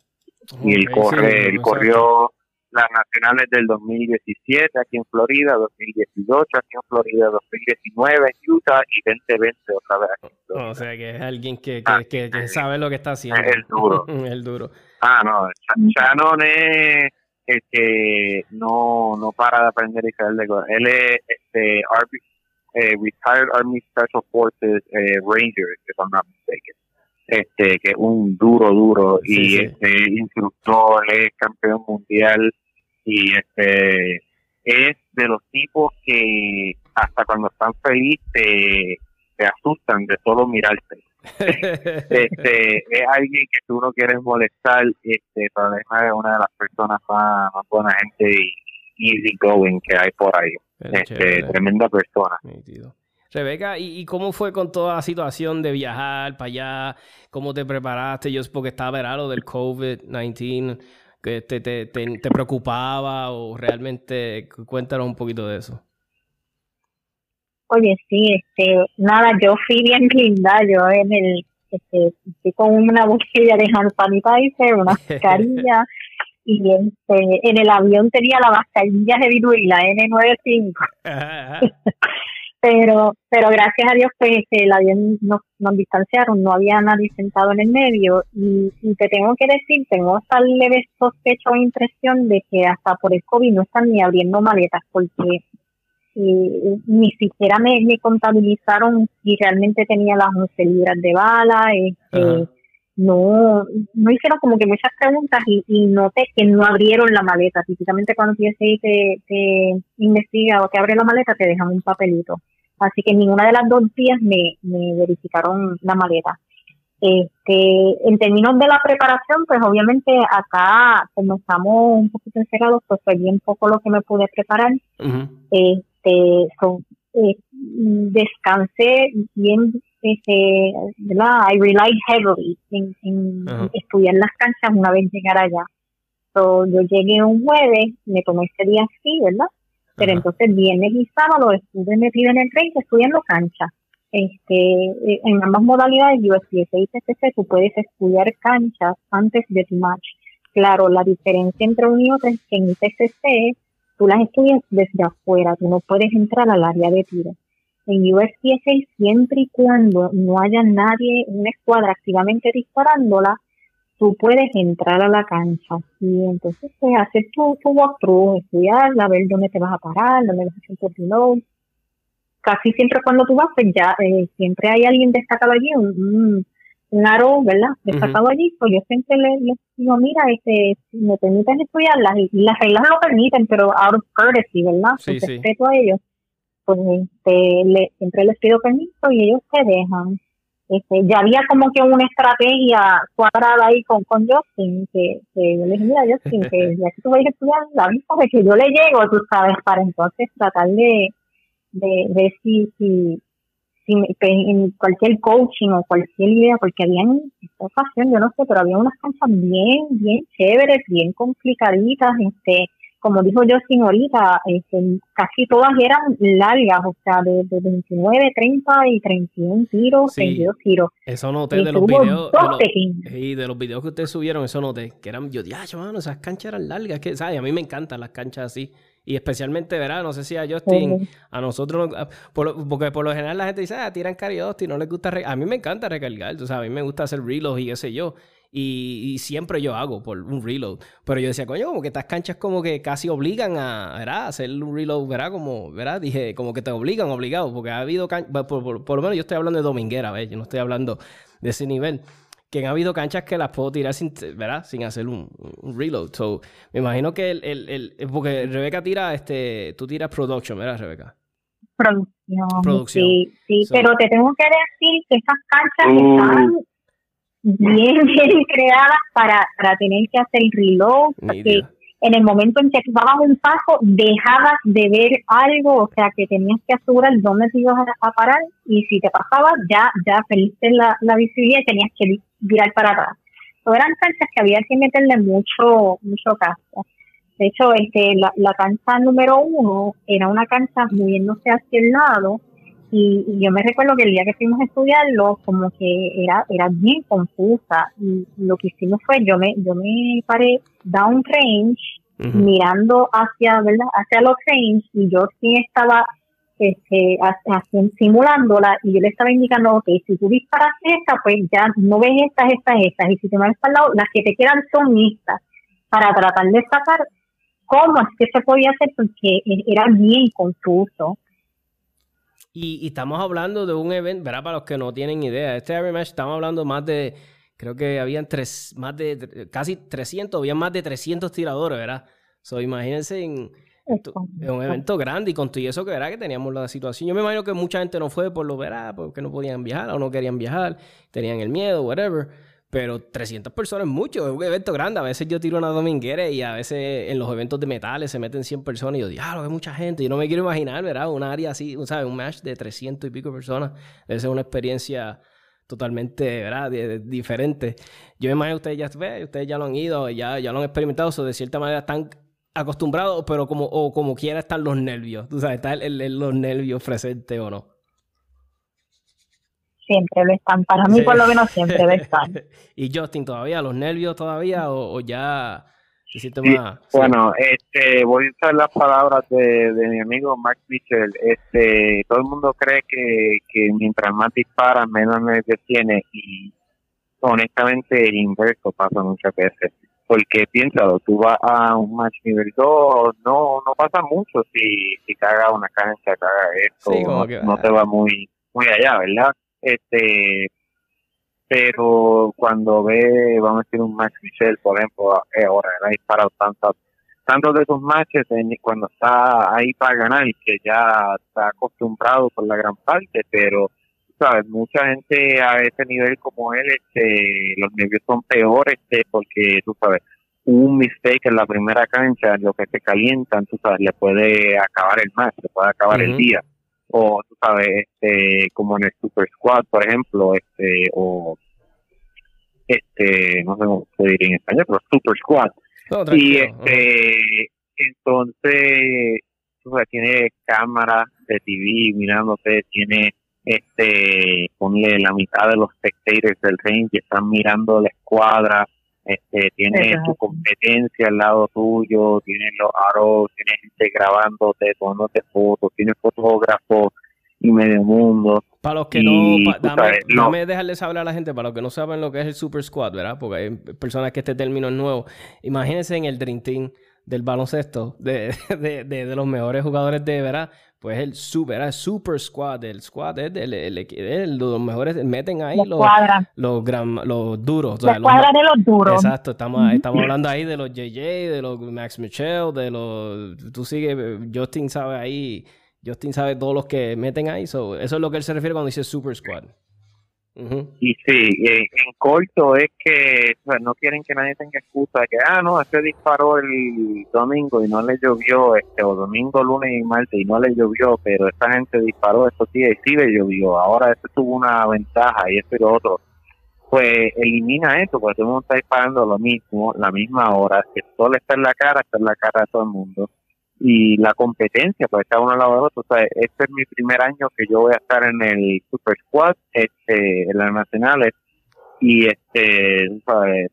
y él corre, él corrió las nacionales del 2017 aquí en Florida, 2018 aquí en Florida, 2019 en Utah y 2020 otra vez aquí O sea que es alguien que, ah, que, que, sabe lo que está haciendo. Es el duro. el duro. Ah, no, Shannon es el que no, no para de aprender y saber de cosas. Él es este, Army, eh, Retired Army Special Forces eh, Ranger, que son not mistaken este que es un duro duro y este instructor es campeón mundial y este es de los tipos que hasta cuando están felices te, asustan de solo mirarte. Este es alguien que tú no quieres molestar este pero es una de las personas más, más buena gente y easy going que hay por ahí. Este tremenda persona Rebeca, ¿y, cómo fue con toda la situación de viajar para allá? ¿Cómo te preparaste? Yo porque estaba verano del COVID-19, que te, te, te, preocupaba o realmente cuéntanos un poquito de eso. Oye, sí, este, nada, yo fui bien linda, yo en el, este, fui con una botella de hand sanitizer, una mascarilla, y este, en el avión tenía la mascarilla de y la N95. pero pero gracias a Dios pues este, el avión nos, nos distanciaron, no había nadie sentado en el medio y, te tengo que decir, tengo hasta leve sospecho o impresión de que hasta por el COVID no están ni abriendo maletas porque eh, ni siquiera me, me contabilizaron si realmente tenía las 11 libras de bala, este, no, no hicieron como que muchas preguntas y, y noté que no abrieron la maleta. Típicamente cuando TSA te, te investiga o te abre la maleta te dejan un papelito. Así que ninguna de las dos días me, me verificaron la maleta. Este, en términos de la preparación, pues obviamente acá, como estamos un poquito encerrados, pues fue bien poco lo que me pude preparar. Este, eh, descansé bien este, ¿verdad? I relied heavily en, en estudiar las canchas una vez llegar allá. So, yo llegué un jueves, me tomé ese día así, ¿verdad? Pero entonces viernes y sábado estuve metido en el tren estudiando cancha. este, en ambas modalidades, USPSA y TCC, tú puedes estudiar canchas antes de tu match. Claro, la diferencia entre uno y otro es que en TCC tú las estudias desde afuera, tú no puedes entrar al área de tiro. En USPSA, siempre y cuando no haya nadie, una escuadra activamente disparándola, tú puedes entrar a la cancha y entonces pues, hacer tu, tu walkthrough, estudiarla, ver dónde te vas a parar, dónde vas a hacer tu reload. Casi siempre cuando tú vas, pues ya eh, siempre hay alguien destacado allí, un, un aro, ¿verdad? Destacado allí, pues yo siempre le, digo, mira, este, me permiten estudiarlas y, las reglas lo permiten, pero out of courtesy, ¿verdad? Sí, respeto a ellos, pues este, le, siempre les pido permiso y ellos te dejan. Este, ya había como que una estrategia cuadrada ahí con, con Justin, que, que yo le dije, mira Justin, que ya que tú vas a estudiar, la misma de que yo le llego, tú sabes, para entonces tratar de, de ver si, si, en cualquier coaching o cualquier idea, porque había en esta ocasión, yo no sé, pero había unas canchas bien, bien chéveres, bien complicaditas, este, como dijo yo ahorita, este, casi todas eran largas, o sea, de, 29, 30 y 31 tiros, sí, 32 tiros. Eso noté de los videos. y de los videos que ustedes subieron, eso noté, que eran, yo, ya, mano, esas canchas eran largas, que, ¿sabes? A mí me encantan las canchas así. Y especialmente, ¿verdad? No sé si a Justin, a nosotros, porque por lo general la gente dice, ah, tiran y no les gusta. A mí me encanta recargar, tú sabes, a mí me gusta hacer reloads y qué sé yo. Y, siempre yo hago por un reload. Pero yo decía, coño, como que estas canchas como que casi obligan a, ¿verdad? hacer un reload, ¿verdad? Como, ¿verdad? Dije, como que te obligan, obligado, porque ha habido canchas, por, lo menos yo estoy hablando de dominguera, ¿ves? Yo no estoy hablando de ese nivel. Que ha habido canchas que las puedo tirar sin, ¿verdad? Sin hacer un, reload. So, me imagino que el, el, el, porque Rebeca tira, este, tú tiras production, ¿verdad, Rebeca? Producción. Sí, sí, pero te tengo que decir que esas canchas uh. están bien, bien creadas para, para tener que hacer el reload, porque en el momento en que tú dabas un paso, dejabas de ver algo, o sea que tenías que asegurar dónde te ibas a, parar, y si te pasabas, ya, ya perdiste la, la visibilidad y tenías que virar para atrás. Eran canchas que había que meterle mucho, mucho caso. De hecho, este, la, la cancha número uno era una cancha moviéndose hacia el lado, y, yo me recuerdo que el día que fuimos a estudiarlo, como que era, era bien confusa. Y lo que hicimos fue, yo me, yo me paré down range, mirando hacia, ¿verdad? Hacia los range, y yo sí estaba este, simulándola, y yo le estaba indicando, ok, si tú disparas esta, pues ya no ves estas, estas, estas, y si te mueves para el lado, las que te quedan son estas, para tratar de sacar cómo es que se podía hacer, porque era bien confuso. Y, estamos hablando de un evento, ¿verdad? Para los que no tienen idea, este Iron Match estamos hablando más de, creo que habían tres, más de, casi 300, habían más de 300 tiradores, ¿verdad? So, imagínense en, un evento grande y con todo eso que verá que teníamos la situación. Yo me imagino que mucha gente no fue por lo verá, porque no podían viajar o no querían viajar, tenían el miedo, whatever. Pero 300 personas es mucho, es un evento grande. A veces yo tiro una dominguera y a veces en los eventos de metales se meten 100 personas y yo, diablo, hay mucha gente. Yo no me quiero imaginar, ¿verdad? Un área así, ¿sabes? Un match de 300 y pico personas. Debe ser una experiencia totalmente, ¿verdad? diferente. Yo me imagino que ustedes ya, ustedes ya lo han ido, ya, ya lo han experimentado, o de cierta manera están acostumbrados, pero como, o como quiera están los nervios. Tú sabes, están los nervios presentes o no siempre lo están. Para mí, por lo menos, siempre lo están. ¿Y Justin, todavía los nervios todavía o, ya hiciste más? Bueno, este, voy a usar las palabras de, mi amigo Mark Mitchell. Este, todo el mundo cree que, que mientras más disparan, menos nervios tiene y honestamente el inverso pasa muchas veces. Porque piénsalo, tú vas a un match nivel 2, no, no pasa mucho si, si caga una cancha, caga esto, no, te va muy, muy allá, ¿verdad? Este pero cuando ve, vamos a decir, un Max Michel, por ejemplo, eh, ahora ha disparado tantos, tantos de esos matches cuando está ahí para ganar, y que ya está acostumbrado por la gran parte, pero, sabes, mucha gente a ese nivel como él, este, los nervios son peores, este, porque, tú sabes, un mistake en la primera cancha, lo que se calientan, tú sabes, le puede acabar el match, le puede acabar el día o tú sabes este como en el Super Squad por ejemplo este o este no sé cómo se diría en español pero Super Squad. Y este entonces tú sabes, tiene cámara de TV mirándote tiene este, ponle la mitad de los spectators del ring que están mirando la escuadra, este, tiene tu competencia al lado tuyo, tiene los aros, tiene gente grabándote, tomándote fotos, tiene fotógrafos y medio mundo. Para los que no, dame, dejarles hablar a la gente, para los que no saben lo que es el Super Squad, ¿verdad? Porque hay personas que este término es nuevo. Imagínense en el Dream Team del baloncesto, de, de, de, los mejores jugadores de, ¿verdad? Pues el super, el super squad, el squad es el, el, los mejores, meten ahí los, los, los duros. La escuadra de los duros. Exacto, estamos, estamos hablando ahí de los JJ, de los Max Michel, de los, tú sigues, Justin sabe ahí, Justin sabe todos los que meten ahí, eso es lo que él se refiere cuando dice super squad. Y sí, en corto es que no quieren que nadie tenga excusa de que, ah, no, este disparó el domingo y no le llovió, este, o domingo, lunes y martes y no le llovió, pero esta gente disparó estos días y sí le llovió, ahora este tuvo una ventaja y este y lo otro. Pues elimina eso, porque todo el mundo está disparando lo mismo, la misma hora, que todo está en la cara, está en la cara de todo el mundo y la competencia, pues está uno al lado de otro. O sea, este es mi primer año que yo voy a estar en el Super Squad, este, en las nacionales, y este,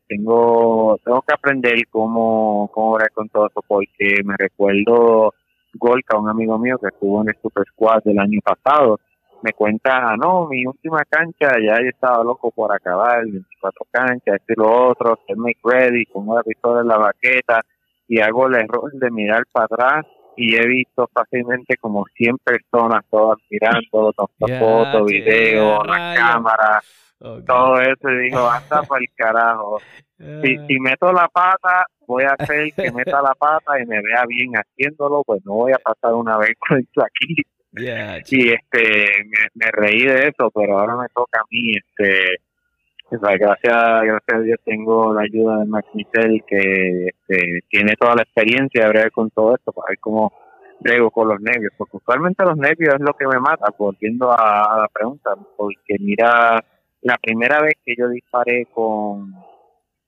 tengo, tengo que aprender cómo, cómo orar con todo eso, porque me recuerdo Golka, un amigo mío que estuvo en el Super Squad del año pasado, me cuenta, no, mi última cancha, ya yo estaba loco por acabar, 24 canchas, este y lo otro, que make ready, con una pistola en la baqueta, y hago el error de mirar para atrás y he visto fácilmente como 100 personas todas mirando, tomando fotos, videos, la cámara, todo eso y digo, hasta para el carajo. Si, si meto la pata, voy a hacer que meta la pata y me vea bien haciéndolo, pues no voy a pasar una vez con esto aquí. y este me, me reí de eso, pero ahora me toca a mí este gracias, gracias a Dios tengo la ayuda de Max Michel que este, tiene toda la experiencia de bregar con todo esto para ver cómo brego con los nervios, porque usualmente los nervios es lo que me mata, volviendo a, la pregunta, porque mira, la primera vez que yo disparé con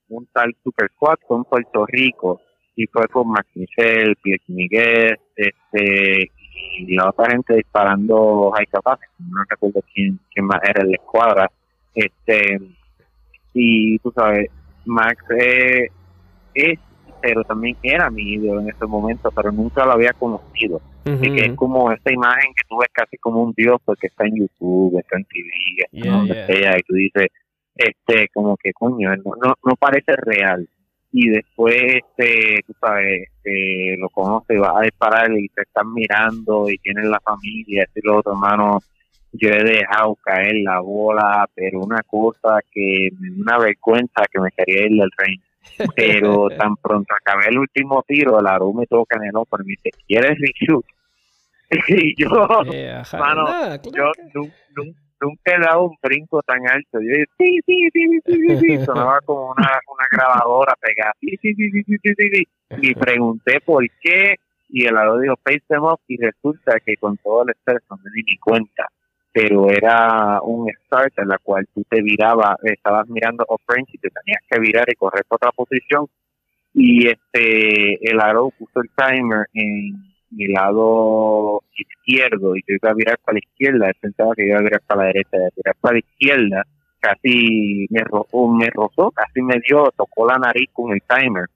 un tal Super Squad fue en Puerto Rico y fue con Max Michel, Pierre Miguel, este, y la otra gente disparando high capacity, no recuerdo quién, quién más era en la escuadra, este y tú sabes, Max eh, es, pero también era mi ídolo en ese momento, pero nunca lo había conocido. y que es como esta imagen que tú ves casi como un dios porque está en YouTube, está en TV, está donde sea, y tú dices, este, como que coño, no, no, no parece real. Y después, este, tú sabes, este, lo conoces, vas a disparar y te están mirando y tienen la familia, este y lo otro, hermano yo he dejado caer la bola, pero una cosa que una vergüenza que me quería ir del tren. Pero tan pronto acabé el último tiro, la Aru me toca en el ojo y me dice, ¿quieres reshoot? y yo, mano, yo nunca he dado un brinco tan alto. Yo dije, sí, sí, sí, sí, sí, sí. Sonaba como una, una grabadora pegada. Sí, sí, sí, sí, sí, sí, sí. Y pregunté por qué. Y el lado dijo, face them off. Y resulta que con todo el estrés no me di ni cuenta pero era un start en la cual tú te virabas, estabas mirando off range y te tenías que virar y correr por otra posición y este el aro puso el timer en mi lado izquierdo y yo iba a virar para la izquierda, él pensaba que iba a virar para la derecha, de virar para la izquierda, casi me rozó, me rozó, casi me dio, tocó la nariz con el timer.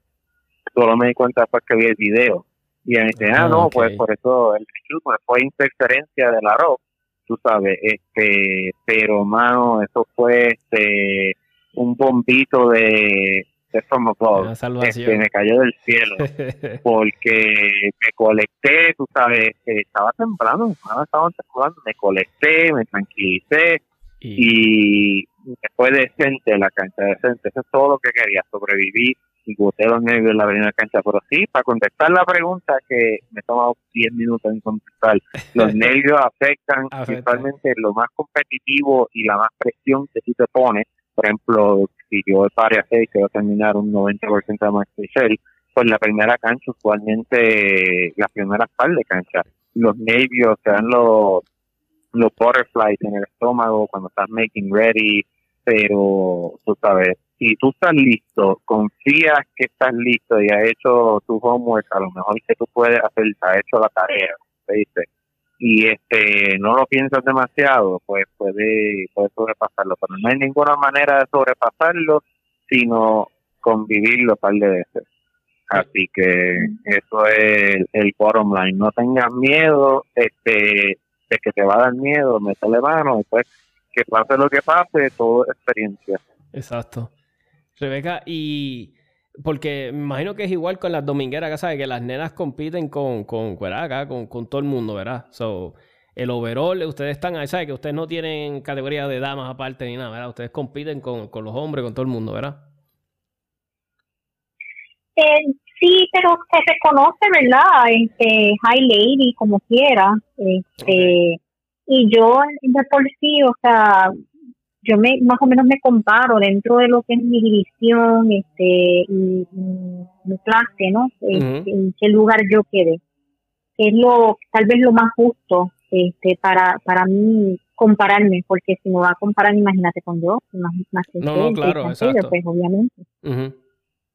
Solo me di cuenta después que vi el video. Y me dice, ah, no, pues por eso el pues fue interferencia del aro tú sabes, este, pero mano, eso fue este un bombito de, de From Above, este, me cayó del cielo, porque me colecté, tú sabes, estaba temblando, estaba temblando, me colecté, me tranquilicé y, y fue decente la cancha, decente, eso es todo lo que quería, sobrevivir y boté los nervios en la primera cancha. Pero sí, para contestar la pregunta que me ha tomado 10 minutos en contestar, los nervios afectan principalmente lo más competitivo y la más presión que tú te pones. Por ejemplo, si yo pare a 6 que voy a terminar un 90% de más especial, pues la primera cancha, usualmente las primeras par de cancha, los nervios, te dan los, los butterflies en el estómago cuando estás making ready, pero tú sabes, si tú estás listo, confías que estás listo y has hecho tu homework, a lo mejor que tú puedes hacer, has hecho la tarea, ¿te y este no lo piensas demasiado, pues puede, puede sobrepasarlo. Pero no hay ninguna manera de sobrepasarlo, sino convivirlo par de veces. Así que eso es el, bottom line. No tengas miedo este, de que te va a dar miedo, métele mano, después que pase lo que pase, todo experiencia. Exacto. Rebeca, y porque me imagino que es igual con las domingueras, que sabes que las nenas compiten con, con, Acá, con, con todo el mundo, ¿verdad? So, el overall, ustedes están ahí, ¿sabes? Que ustedes no tienen categoría de damas aparte ni nada, ¿verdad? Ustedes compiten con, con los hombres, con todo el mundo, ¿verdad? Eh, sí, pero se reconoce, ¿verdad? Este, high lady, como quiera. Este, Y yo, de por sí, o sea, yo me más o menos me comparo dentro de lo que es mi división este y, mi clase no este, en qué lugar yo quedé que es lo tal vez lo más justo este para para mí compararme porque si no va a comparar imagínate con yo más, más no, no claro exacto. pues obviamente.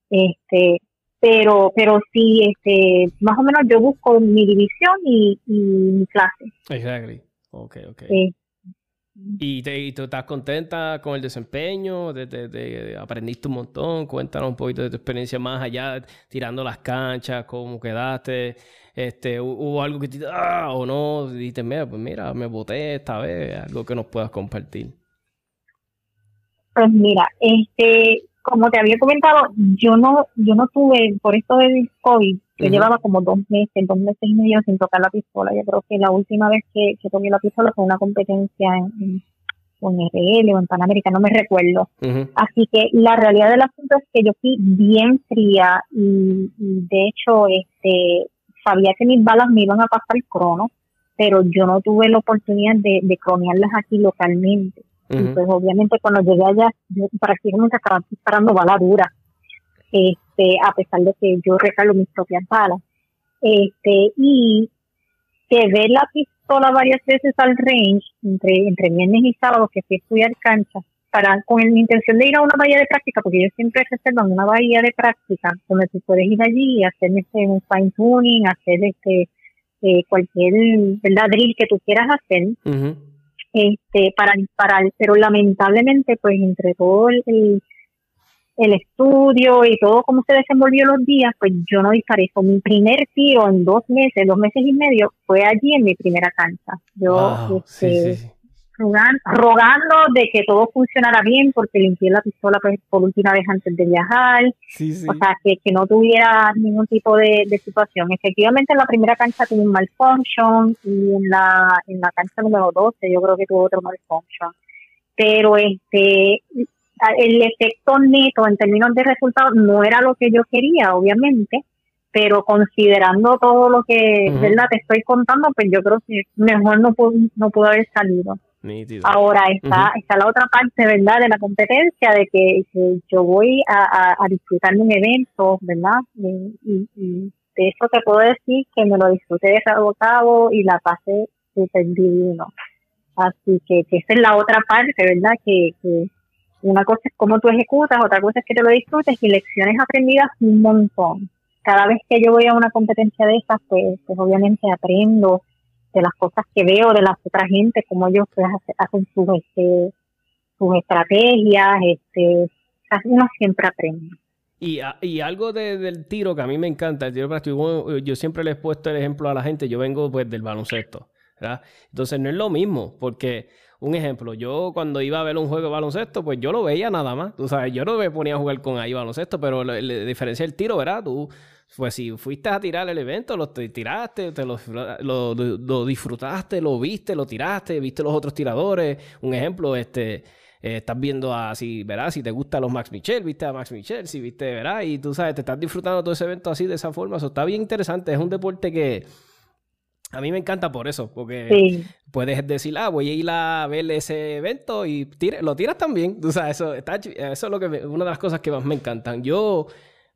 Este pero pero sí este más o menos yo busco mi división y, mi clase. Exactly okay okay eh, ¿Y, te, tú estás contenta con el desempeño? De, ¿Aprendiste un montón? Cuéntanos un poquito de tu experiencia más allá, tirando las canchas, cómo quedaste. Este, ¿Hubo algo que te ah, o no? Dijiste, mira, pues mira, me boté esta vez, algo que nos puedas compartir. Pues mira, este, como te había comentado, yo no, yo no tuve, por esto del COVID, yo llevaba como dos meses, dos meses y medio sin tocar la pistola. Yo creo que la última vez que, que toqué la pistola fue una competencia en, en, RL o en Panamérica, no me recuerdo. Así que la realidad del asunto es que yo fui bien fría y, de hecho este sabía que mis balas me iban a pasar el crono, pero yo no tuve la oportunidad de, de cronearlas aquí localmente. Y pues obviamente cuando llegué allá, yo prácticamente estaba disparando bala dura este, a pesar de que yo recalo mis propias balas. Este, y que ver la pistola varias veces al range, entre, entre viernes y sábado, que fui a estudiar cancha, para, con la intención de ir a una bahía de práctica, porque yo siempre reservo una bahía de práctica, donde tú puedes ir allí y hacer este, un fine tuning, hacer este, eh, cualquier ¿verdad? drill que tú quieras hacer, este, para disparar, pero lamentablemente, pues entre todo el el estudio y todo cómo se desenvolvió los días, pues yo no disparé. Con mi primer tiro en dos meses, dos meses y medio, fue allí en mi primera cancha. Yo este, Rogando, de que todo funcionara bien, porque limpié la pistola pues, por última vez antes de viajar. o sea, que, que no tuviera ningún tipo de, de, situación. Efectivamente, en la primera cancha tuve un malfunction y en la, en la cancha número 12 yo creo que tuve otro malfunction. Pero este el efecto neto en términos de resultados no era lo que yo quería, obviamente, pero considerando todo lo que ¿verdad? te estoy contando, pues yo creo que mejor no pudo, no pudo haber salido. Ahora está, está la otra parte, ¿verdad?, de la competencia, de que, yo voy a, a, disfrutar de un evento, ¿verdad? Y, y, de eso te puedo decir que me lo disfruté de cabo cabo y la pasé súper divino. Así que, que esa es la otra parte, ¿verdad?, que, que una cosa es cómo tú ejecutas, otra cosa es que te lo disfrutes y lecciones aprendidas un montón. Cada vez que yo voy a una competencia de esas, pues, pues obviamente aprendo de las cosas que veo de las otras gente, cómo ellos pues, hacen sus, este, sus estrategias, este, uno siempre aprende. Y, y algo del tiro que a mí me encanta, el tiro práctico, yo siempre le he puesto el ejemplo a la gente, yo vengo pues del baloncesto, ¿verdad? Entonces no es lo mismo, porque un ejemplo, yo cuando iba a ver un juego de baloncesto, pues yo lo veía nada más. Tú sabes, yo no me ponía a jugar con ahí baloncesto, pero la, diferencia del tiro, ¿verdad? Tú, pues si fuiste a tirar el evento, lo tiraste, te lo, lo, disfrutaste, lo viste, lo tiraste, viste los otros tiradores. Un ejemplo, este. Eh, estás viendo a si, ¿verdad? Si te gustan los Max Michel, viste a Max Michel, si viste, ¿verdad? Y tú sabes, te estás disfrutando todo ese evento así de esa forma. Eso está bien interesante. Es un deporte que, a mí me encanta por eso, porque puedes decir, ah, voy a ir a ver ese evento y lo tiras también. O sea, eso, está, eso es lo que una de las cosas que más me encantan. Yo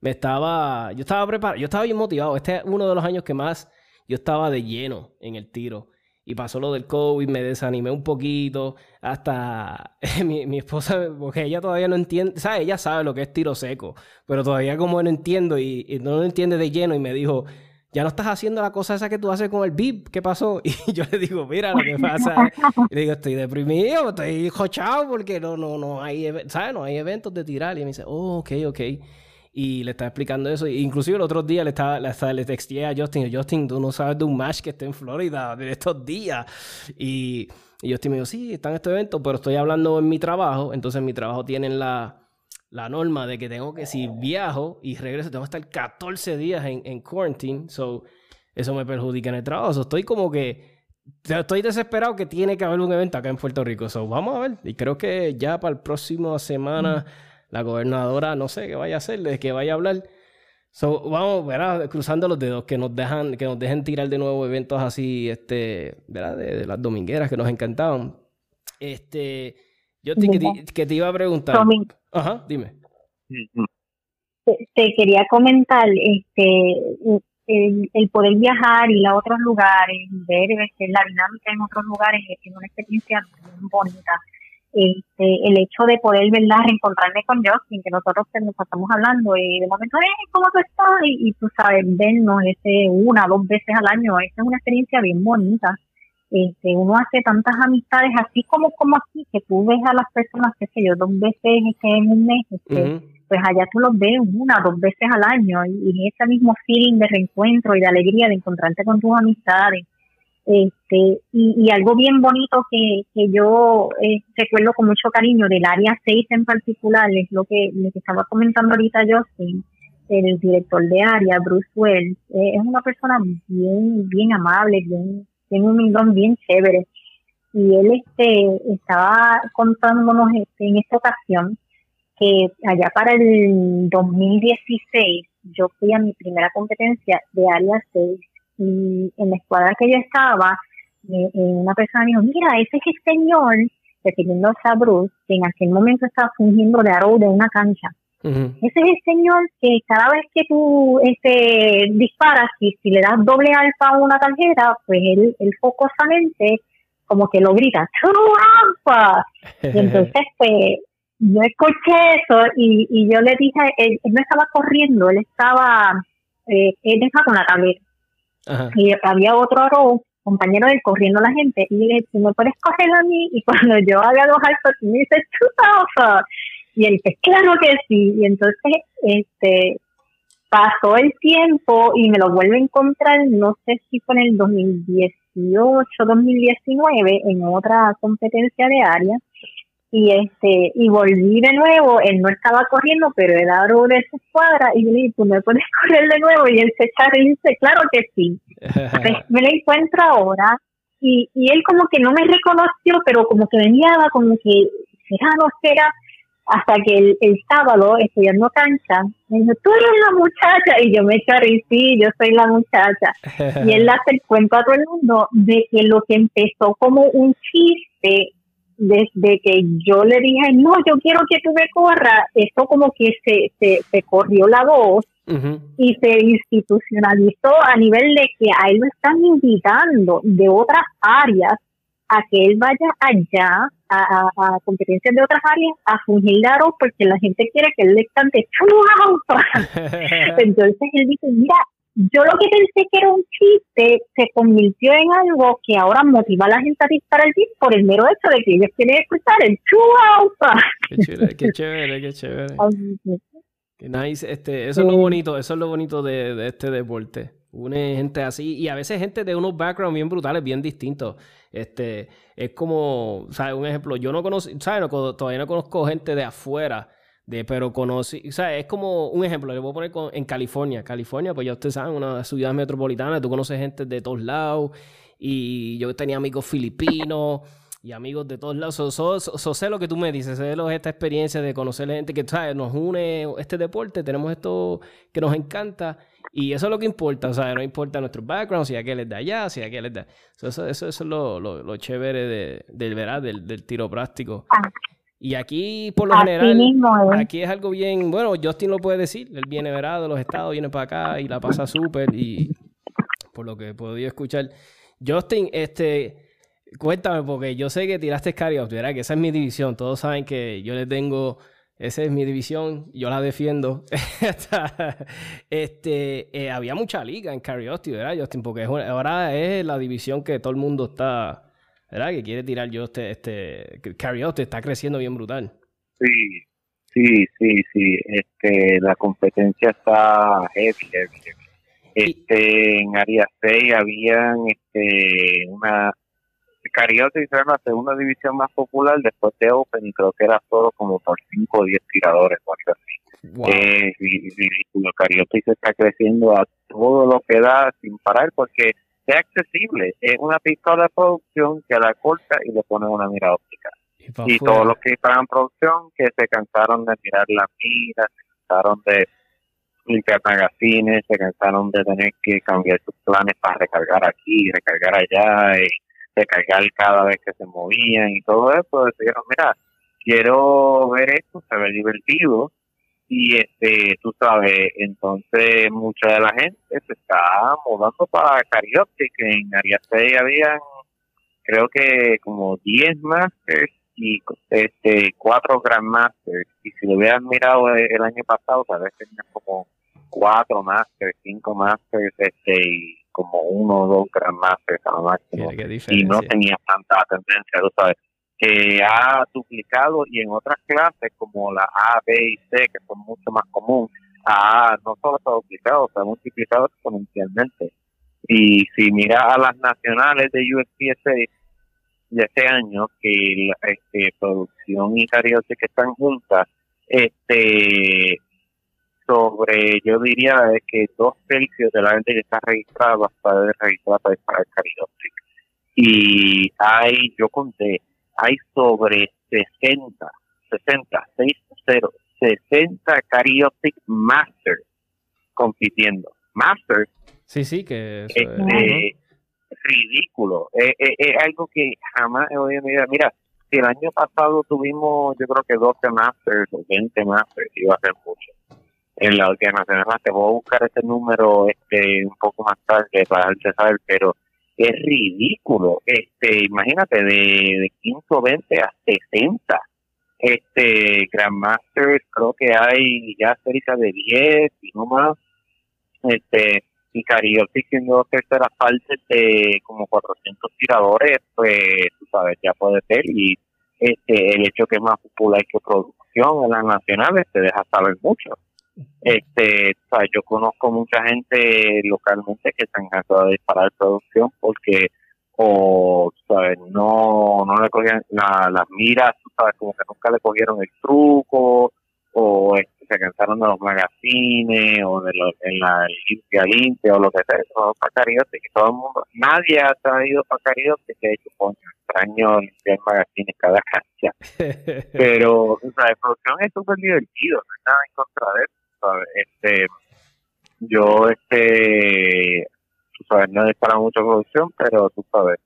me estaba, yo estaba preparado, yo estaba bien motivado. Este es uno de los años que más yo estaba de lleno en el tiro. Y pasó lo del COVID, me desanimé un poquito. Hasta mi, mi esposa, porque ella todavía no entiende, ¿sabes? Ella sabe lo que es tiro seco, pero todavía como no entiendo y, y no lo entiende de lleno y me dijo, ya no estás haciendo la cosa esa que tú haces con el VIP, ¿qué pasó? Y yo le digo, mira lo que pasa. Y le digo, estoy deprimido, estoy jochado porque no, no, no hay, ¿sabes? No hay eventos de tirar. Y me dice, oh, ok, ok. Y le estaba explicando eso. Inclusive el otro día le, estaba, le, le texté a Justin, Justin, tú no sabes de un match que está en Florida de estos días. Y, y Justin me dijo, sí, está en este evento, pero estoy hablando en mi trabajo. Entonces en mi trabajo tienen la la norma de que tengo que, si viajo y regreso, tengo que estar 14 días en, en quarantine. So, eso me perjudica en el trabajo. estoy como que. Estoy desesperado que tiene que haber un evento acá en Puerto Rico. So, vamos a ver. Y creo que ya para el próximo semana, la gobernadora, no sé qué vaya a hacer, de que vaya a hablar. So, vamos, ¿verdad? Cruzando los dedos, que nos dejan, que nos dejen tirar de nuevo eventos así, este, ¿verdad? De, las domingueras que nos encantaban. Este, yo te, que, te, iba a preguntar. Ajá, dime. Te, quería comentar, este, el, poder viajar, ir a otros lugares, ver este, la dinámica en otros lugares es una experiencia muy bonita. Este, el hecho de poder verdad reencontrarme con Justin, que nosotros nos estamos hablando y de momento, eh, ¿cómo tú estás? Y, tú sabes, vernos ese una, dos veces al año, esa es una experiencia bien bonita. Este, uno hace tantas amistades así como como aquí que tú ves a las personas qué sé yo dos veces en un mes este, pues allá tú los ves una dos veces al año y, ese mismo feeling de reencuentro y de alegría de encontrarte con tus amistades este y, algo bien bonito que, que yo eh, recuerdo con mucho cariño del área 6 en particular es lo que, lo que estaba comentando ahorita Justin el director de área Bruce Wells eh, es una persona bien bien amable bien tiene un millón bien chévere. Y él este, estaba contándonos este, en esta ocasión que allá para el 2016 yo fui a mi primera competencia de área 6 y en la escuadra que yo estaba, una persona dijo, mira, ese es el señor, refiriéndose a Bruce, que en aquel momento estaba fungiendo de aro de una cancha. Ese es el señor que cada vez que tú este, disparas y si le das doble alfa a una tarjeta, pues él, él focosamente como que lo grita, ¡True alfa! Y entonces, pues, yo escuché eso y, y yo le dije, él, no estaba corriendo, él estaba, eh, él estaba con la tableta. Y había otro aro, compañero de corriendo la gente y le dije, me puedes correr a mí y cuando yo haga dos alfas, tú me ¡True alfa! Y él dice, claro que sí. Y entonces, este, pasó el tiempo y me lo vuelvo a encontrar, no sé si fue en el 2018, 2019, en otra competencia de área. Y este, y volví de nuevo, él no estaba corriendo, pero él abrió de su cuadra y yo le dije, ¿tú me puedes correr de nuevo? Y él se echa y dice, claro que sí. Pues, me lo encuentro ahora y, y él como que no me reconoció, pero como que venía como que, será, no será, hasta que el, el, sábado, estudiando cancha, me dijo, tú eres la muchacha, y yo me eché a sí, yo soy la muchacha. y él hace el cuento a todo el mundo de que lo que empezó como un chiste, desde que yo le dije, no, yo quiero que tú me corras, esto como que se, se, se corrió la voz y se institucionalizó a nivel de que a él lo están invitando de otras áreas a que él vaya allá a, a, competencias de otras áreas a fungir de aro porque la gente quiere que él le cante entonces él dice mira yo lo que pensé que era un chiste se convirtió en algo que ahora motiva a la gente a disparar el beat por el mero hecho de que ellos quieren escuchar el chuaupa qué chévere qué chévere qué chévere qué nice este eso es lo bonito eso es lo bonito de, de este deporte une gente así y a veces gente de unos backgrounds bien brutales, bien distintos. Este, es como, ¿sabes? Un ejemplo, yo no conozco, ¿sabes? todavía no conozco gente de afuera, de, pero conocí, ¿sabes? Es como un ejemplo, le voy a poner en California. California, pues ya ustedes saben, una ciudad metropolitana, tú conoces gente de todos lados y yo tenía amigos filipinos y amigos de todos lados. So, sé lo que tú me dices, sé lo, esta experiencia de conocer gente que ¿sabes? nos une este deporte, tenemos esto que nos encanta y eso es lo que importa, o sea, no importa nuestro background, si aquel es de allá, si aquel es de... Eso, eso, es lo, lo, chévere de, del, ¿verdad? Del, del tiro práctico. Y aquí, por lo general, aquí es algo bien, bueno, Justin lo puede decir, él viene ¿verdad? de los estados, viene para acá y la pasa súper y por lo que he podido escuchar. Justin, este, cuéntame, porque yo sé que tiraste cardio, ¿verdad? Que esa es mi división, todos saben que yo le tengo Esa es mi división, yo la defiendo. este, eh, había mucha liga en Carioti, ¿verdad, Justin? Porque ahora es la división que todo el mundo está, ¿verdad? Que quiere tirar yo este, este, está creciendo bien brutal. Sí, sí, sí, sí. Este, la competencia está heavy, heavy, Este, en área 6 habían, este, una Cariote hicieron la segunda división más popular después de Open y creo que era solo como por 5 o 10 tiradores o algo así. Es ridículo. Cariote se está creciendo a todo lo que da sin parar porque es accesible. Es una pistola de producción que la corta y le pone una mira óptica. Y, todos los que estaban en producción que se cansaron de mirar la mira, se cansaron de limpiar magazines, se cansaron de tener que cambiar sus planes para recargar aquí, recargar allá y de cargar cada vez que se movían y todo eso, decidieron, mira, quiero ver esto, se ve divertido y este, tú sabes, entonces mucha de la gente se está mudando para Karaoke, que en Área 6 habían creo que como 10 Masters y este cuatro Grandmasters. Y si lo hubieran mirado el año pasado tal vez tenían como cuatro Masters, cinco Masters este y como uno o dos Grandmasters a lo máximo. Y no tenía tanta tendencia, tú sabes, que ha duplicado y en otras clases como la A, B y C, que son mucho más comunes, A no solo se ha duplicado, se ha multiplicado exponencialmente. Y si mira a las nacionales de USPSA de este año, que la este, producción y karaoke que están juntas, este sobre, yo diría que dos tercios de la gente que está registrada va registrada para disparar karaoke. Y hay, yo conté, hay sobre 60, 60, 60, 60 karaoke masters compitiendo. Masters. Sí, sí, que es este, ridículo. Es, algo que jamás he oído en mi vida. Mira, si el año pasado tuvimos, yo creo que 12 masters o 20 masters, iba a ser mucho en la organización te voy a buscar ese número este un poco más tarde para dejarte saber pero es ridículo. Este imagínate de, de 15 o 20 a 60 este Grandmasters creo que hay ya cerca de 10 y no más. Este y Karaoke siendo tercera parte de como 400 tiradores pues tú sabes ya puede ser. Y este el hecho que es más popular que producción en las nacionales te deja saber mucho este, o sea, yo conozco mucha gente localmente que se han de disparar producción porque o sabes no no le cogían las miras sabes como que nunca le cogieron el truco o este, se cansaron de los magazines o de los en la limpia limpia o lo que sea eso para que todo el mundo nadie ha traído para Cariote que de hecho coño extraño limpiar magazines cada cancha. Pero o sea la producción es súper divertido no hay nada en contra de eso este, yo, este, tú sabes, no he disparado mucha producción, pero tú sabes,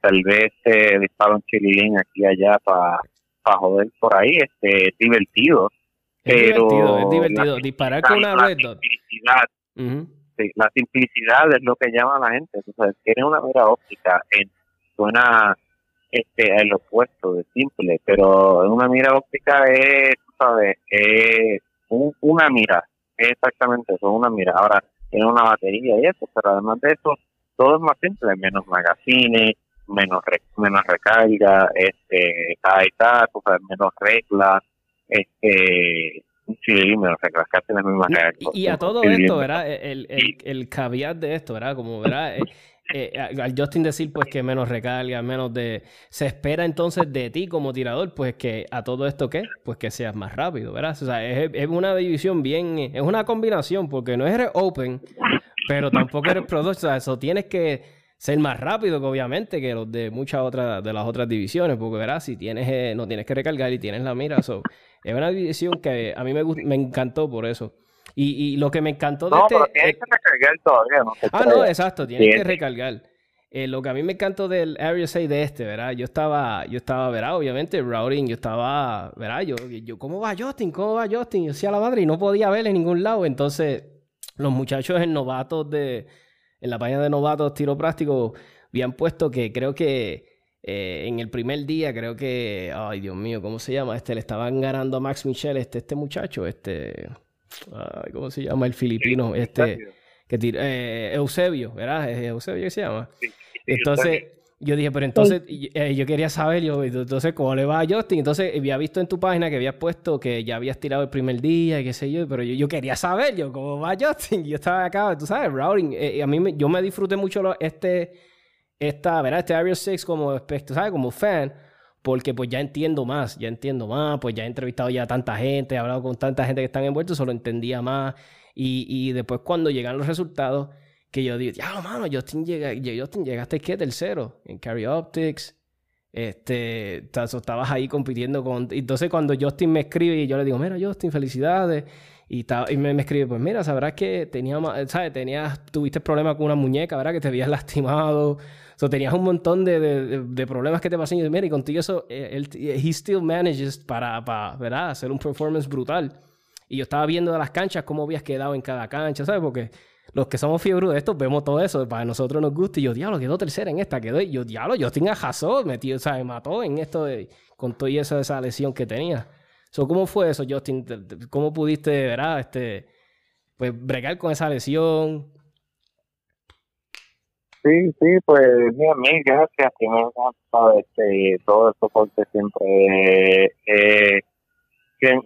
tal vez eh, disparo un chililín aquí y allá para pa joder por ahí, este, es divertido. Es pero divertido, es divertido. Disparar con una red sí, la simplicidad es lo que llama a la gente. Tú sabes, tiene una mira óptica, en, suena este, el opuesto de simple, pero una mira óptica es, tú sabes, es una mira, exactamente eso, una mira. Ahora tiene una batería y eso, pero además de eso, todo es más simple, menos magazines, menos menos recarga, este, está, está, menos reglas, este, sí, menos reglas, casi las mismas reglas. Y, a todo esto, ¿verdad? El, el, el, caveat de esto, ¿verdad? Como, ¿verdad? Eh, al Justin decir pues que menos recarga, menos de... Se espera entonces de ti como tirador, pues que a todo esto qué? Pues que seas más rápido, ¿verdad? O sea, es, una división bien... Es una combinación porque no eres open, pero tampoco eres pro. O sea, eso tienes que ser más rápido, obviamente, que los de muchas otras de las otras divisiones, porque verás, si tienes eh, no tienes que recargar y tienes la mira, eso es una división que a mí me, me encantó por eso. Y, y lo que me encantó de no, este... Pero tienes que recargar todavía, ¿no? Ah, no, exacto, tienes que recargar. Eh, lo que a mí me encantó del Area 6 de este, ¿verdad? Yo estaba, yo estaba, ¿verdad? Obviamente, routing, yo estaba, ¿verdad? Yo, yo, ¿cómo va Justin? ¿Cómo va Justin? Yo decía la madre y no podía verle en ningún lado. Entonces, los muchachos en novatos de, en la página de novatos tiro práctico, habían puesto que creo que eh, en el primer día creo que, ay Dios mío, ¿cómo se llama? Este, le estaban ganando a Max Michel, este, este muchacho, este, ay, ¿cómo se llama? El filipino, este, que eh, Eusebio, ¿verdad? Eusebio que se llama. Entonces, yo dije, pero entonces, eh, yo quería saber, yo, entonces, ¿cómo le va a Justin? Entonces, había visto en tu página que habías puesto que ya habías tirado el primer día y qué sé yo, pero yo, yo quería saber, yo, ¿cómo va Justin? Yo estaba acá, tú sabes, routing. a mí, me, yo me disfruté mucho este esta, ¿verdad? Este Area 6 como, ¿sabes? Como fan, porque pues ya entiendo más, ya entiendo más, pues ya he entrevistado ya a tanta gente, he hablado con tanta gente que están envueltos, solo entendía más. Y, y después cuando llegan los resultados, que yo digo, ya, mano, Justin, llega, Justin llegaste ¿qué? tercero en Carry Optics. Este, estabas ahí compitiendo con... Entonces cuando Justin me escribe y yo le digo, mira Justin, felicidades. Y, y me, escribe, pues mira, sabrás que tenía, ¿sabes? Tenías, tuviste problemas con una muñeca, ¿verdad? Que te habías lastimado. So, tenías un montón de, de, problemas que te pasan. Y mira, y contigo eso, eh, él, he still manages para, para, ¿verdad? Hacer un performance brutal. Y yo estaba viendo de las canchas cómo habías quedado en cada cancha, ¿sabes? Porque los que somos fiebre de estos vemos todo eso. Para nosotros nos gusta. Y yo, diablo, quedó tercera en esta. Quedó, yo, diablo, yo tenía metido, metido, ¿sabes? Mató en esto de, con todo eso, esa lesión que tenía. So, ¿Cómo fue eso, Justin? ¿Cómo pudiste, ¿verdad? Este, pues bregar con esa lesión. Sí, sí, pues mira, mil gracias. Primero, este, todo el soporte siempre eh,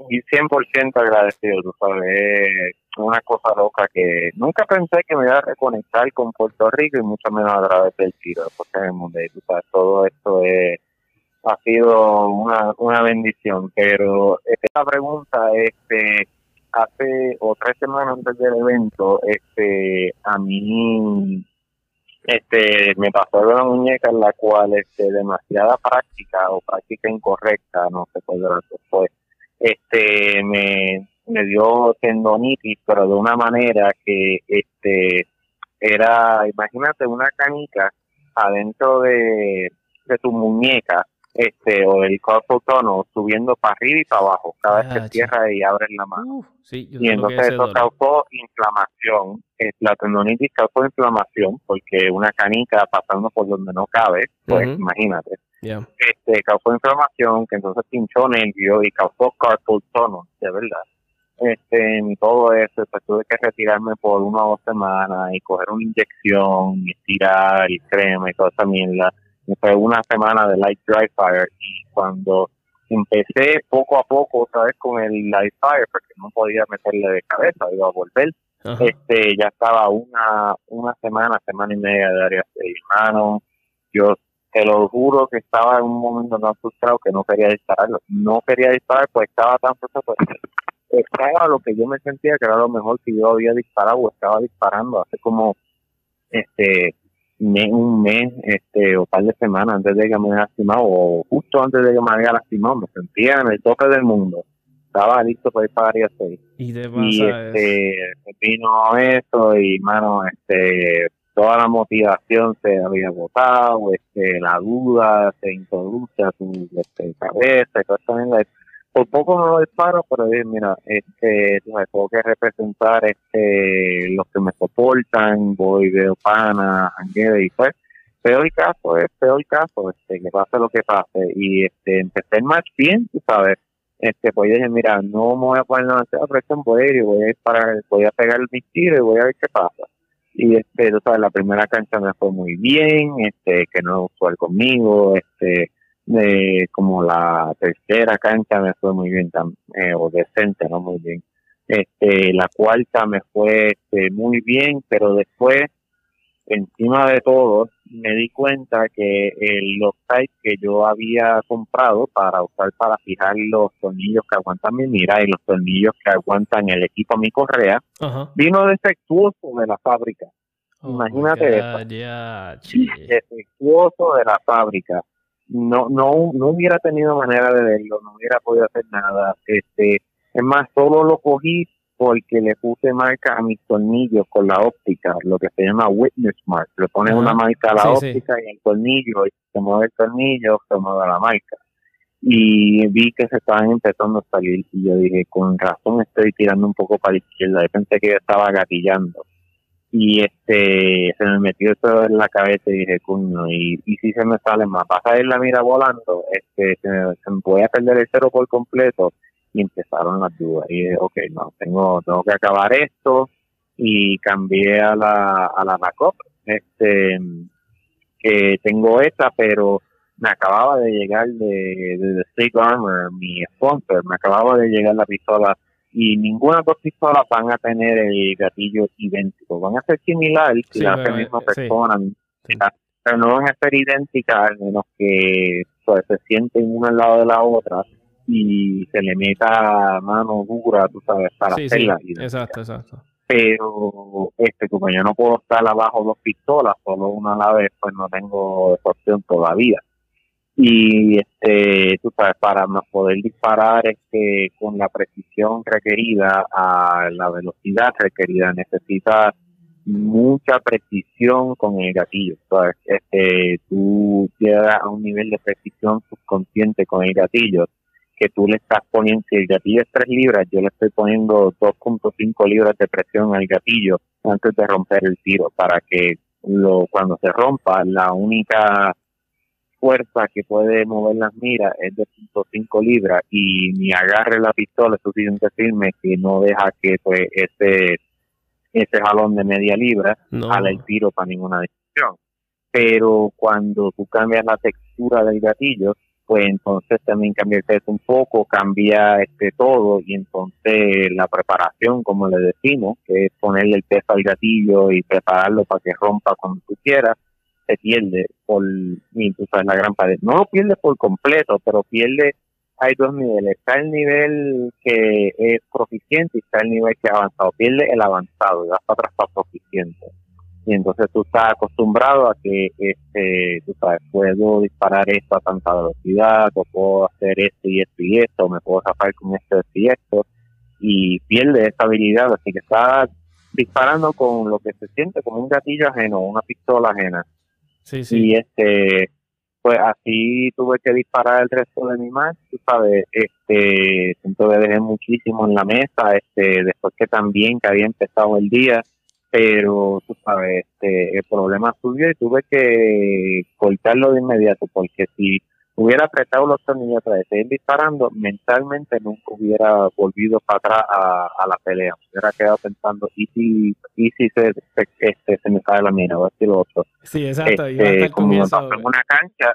y 100% agradecido, tú sabes. Es una cosa loca que nunca pensé que me iba a reconectar con Puerto Rico y mucho menos a través del tiro, porque en el mundo, tú todo esto es, ha sido una, una bendición. Pero esta pregunta, este hace o tres semanas antes del evento, este, a mí este me pasó una muñeca en la cual este demasiada práctica o práctica incorrecta no sé cuál de fue este me, me dio tendonitis pero de una manera que este era imagínate una canica adentro de, de tu muñeca este o el cuerpo tono subiendo para arriba y para abajo. Cada vez que ah, cierra y abre la mano. Y entonces eso causó inflamación la tendonitis causó inflamación porque una canica pasando por donde no cabe pues imagínate. Este causó inflamación que entonces pinchó nervio y causó carpal tunnel de verdad. Este y todo eso pues tuve que retirarme por una o dos semanas y coger una inyección y estirar y crema y toda esa mierda. Fue una semana de light dry fire y cuando empecé poco a poco otra vez con el light fire porque no podía meterle de cabeza, iba a volver, este ya estaba una una semana, semana y media de área de hermano, yo te lo juro que estaba en un momento tan frustrado que no quería disparar, no quería disparar pues estaba tan frustrado pues, estaba lo que yo me sentía que era lo mejor que yo había disparado o estaba disparando hace como este un mes este o par de semanas antes de que me haya lastimado o justo antes de que me haya lastimado me sentía en el tope del mundo estaba listo para ir para área 6 y, y este vino eso y mano este toda la motivación se había agotado este la duda se introduce a tu este, cabeza y todo eso por poco no lo disparo, pero mira, este, tengo que representar este, los que me soportan, voy, veo pana, y pues, peor caso es peor caso, este, que pase lo que pase, y este, empecé más bien, tú sabes, este, pues dije, mira, no me voy a poner demasiada presión por y voy a disparar, voy a pegar el tiro y voy a ver qué pasa. Y este, tú sabes, la primera cancha me fue muy bien, este, que no usual conmigo, este, de como la tercera cancha me fue muy bien eh, o decente no muy bien este la cuarta me fue este, muy bien pero después encima de todo me di cuenta que los sites que yo había comprado para usar para fijar los tornillos que aguantan mi mira y los tornillos que aguantan el equipo a mi correa vino defectuoso de la fábrica. Oh imagínate eso. defectuoso de la fábrica. No, no, no hubiera tenido manera de verlo, no hubiera podido hacer nada. Este, es más, solo lo cogí porque le puse marca a mis tornillos con la óptica, lo que se llama witness mark. Le pones una marca a la óptica y el tornillo, y se mueve el tornillo, se mueve la marca. Y vi que se estaban empezando a salir y yo dije, con razón estoy tirando un poco para la izquierda. Yo pensé que yo estaba gatillando. y este se me metió eso en la cabeza y dije cuño y, y si se me sale más vas a ir la mira volando este se me, voy a perder el cero por completo y empezaron las dudas. Y dije ok no tengo tengo que acabar esto. Y cambié a la a la backup este que tengo esta pero me acababa de llegar de, de, State Armor mi sponsor me acababa de llegar la pistola. Y ninguna dos pistolas van a tener el gatillo idéntico. Van a ser similares si la misma persona, pero no van a ser idénticas al menos que pues, se sienten una al lado de la otra y se le meta mano dura, tú sabes, para hacerla. Exacto, exacto. Pero, este, como yo no puedo estar abajo dos pistolas, solo una a la vez, pues no tengo opción todavía y este tú sabes para poder disparar este con la precisión requerida a la velocidad requerida necesitas mucha precisión con el gatillo ¿sabes? este tú llegas a un nivel de precisión subconsciente con el gatillo que tú le estás poniendo si el gatillo es 3 libras yo le estoy poniendo 2.5 libras de presión al gatillo antes de romper el tiro para que lo cuando se rompa la única fuerza que puede mover las miras es de 5 libras y mi agarre la pistola es suficiente firme que no deja que pues ese ese jalón de media libra no. el tiro para ninguna dirección. Pero cuando tú cambias la textura del gatillo, pues entonces también cambia el peso un poco, cambia este todo y entonces la preparación, como le decimos, que es ponerle el peso al gatillo y prepararlo para que rompa cuando tú quieras, se pierde por la gran pared. No lo pierde por completo, pero pierde, hay dos niveles. Está el nivel que es proficiente y está el nivel que es avanzado. Pierde el avanzado y vas para atrás para proficiente. Y entonces tú estás acostumbrado a que, este, tú sabes, puedo disparar esto a tanta velocidad, o puedo hacer esto y esto y esto, me puedo zafar con esto y esto, y pierde esa habilidad, así que está disparando con lo que se siente como un gatillo ajeno, una pistola ajena. Y este, pues así tuve que disparar el resto de mi match, tú sabes, este, siento que dejé muchísimo en la mesa, este, después que también que había empezado el día, pero tú sabes, este, el problema subió y tuve que cortarlo de inmediato, porque si hubiera apretado los tornillos para seguir disparando, mentalmente nunca hubiera volvido para atrás a, la pelea. Me hubiera quedado pensando, ¿y si, y si se, se, este, se me cae la mira? O así lo otro. Sí, exacto. Este, como en una cancha,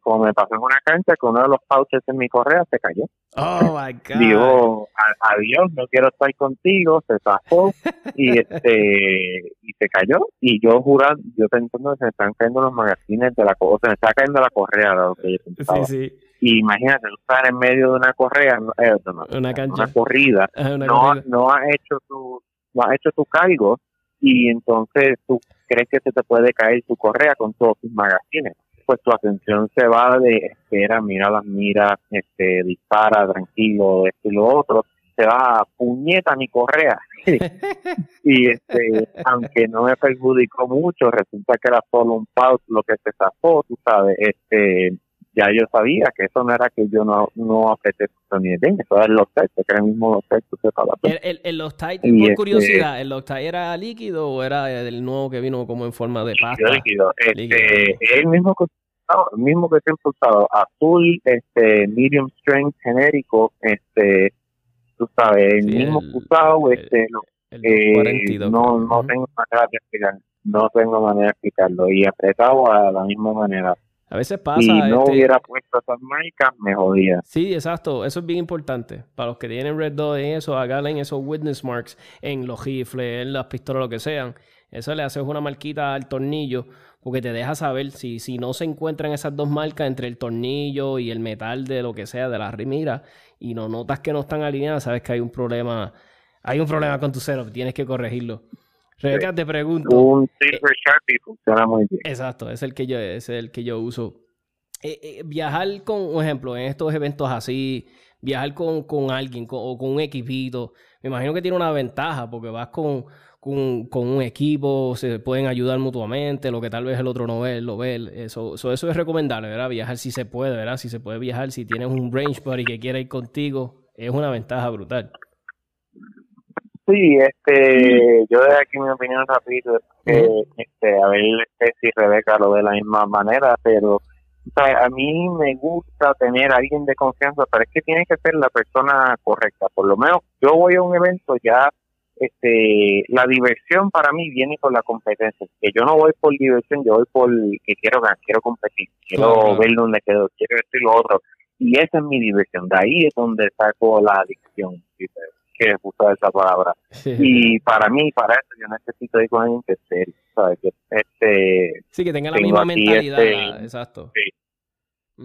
como me pasó en una cancha, que uno de los pouches en mi correa se cayó. Oh my God. Digo, adiós, no quiero estar contigo, se zafó y este y se cayó. Y yo jurando, yo pensando que se me están cayendo los magazines de la o se me está cayendo la correa, lo que yo pensaba. Sí, sí. Y imagínate, estar en medio de una correa, eh, una, cancha. una corrida, no, no has hecho tu, no has hecho tu cargo y entonces tú crees que se te puede caer tu correa con todos tus magazines pues tu atención se va de espera, mira las miras, este, dispara, tranquilo, esto y lo otro, se va a puñeta mi correa. y este, aunque no me perjudicó mucho, resulta que era solo un pause lo que se zafó, tú sabes, este, ya yo sabía que eso no era que yo no, no apreté ni bien, eso era el Loctite, que era el mismo Loctite que se El, el, Loctite, por este curiosidad, ¿el Loctite era líquido o era el nuevo que vino como en forma de pasta? Líquido, este, el mismo que el mismo que siempre usado, azul, este, medium strength genérico, este, tú sabes, el mismo usado, este, eh, no, no tengo manera de explicarlo, no tengo manera de explicarlo, y apretado a la misma manera. A veces pasa. Si no este hubiera puesto esas marcas, me jodía. Sí, exacto. Eso es bien importante. Para los que tienen Red Dot en eso, hagan esos witness marks en los rifles, en las pistolas, lo que sean. Eso le haces una marquita al tornillo porque te deja saber si, si no se encuentran esas dos marcas entre el tornillo y el metal de lo que sea, de la remira, y no notas que no están alineadas, sabes que hay un problema, hay un problema con tu setup, tienes que corregirlo. Rebeca, te pregunto. Un Silver Sharpie funciona muy bien. Exacto, es el que yo, es el que yo uso. Eh, eh, viajar con, por ejemplo, en estos eventos así, viajar con, con alguien o con un equipito, me imagino que tiene una ventaja porque vas con, con, un equipo, se pueden ayudar mutuamente, lo que tal vez el otro no ve, lo ve. Eso, eso, es recomendable, ¿verdad? Viajar si se puede, ¿verdad? Si se puede viajar, si tienes un range buddy que quiera ir contigo, es una ventaja brutal. Sí, este, yo de aquí mi opinión rápido, este, a ver este, si Rebeca lo ve de la misma manera, pero a mí me gusta tener a alguien de confianza, pero es que tiene que ser la persona correcta. Por lo menos yo voy a un evento ya, este, la diversión para mí viene con la competencia. Que yo no voy por diversión, yo voy por que quiero ganar, quiero competir, quiero ver dónde quedo, quiero esto y lo otro. Y esa es mi diversión. De ahí es donde saco la adicción, que usar esa palabra. Y para mí, para eso, yo necesito ir con alguien que serio, ¿sabes? Que, este, sí, que tenga la misma mentalidad, este, exacto.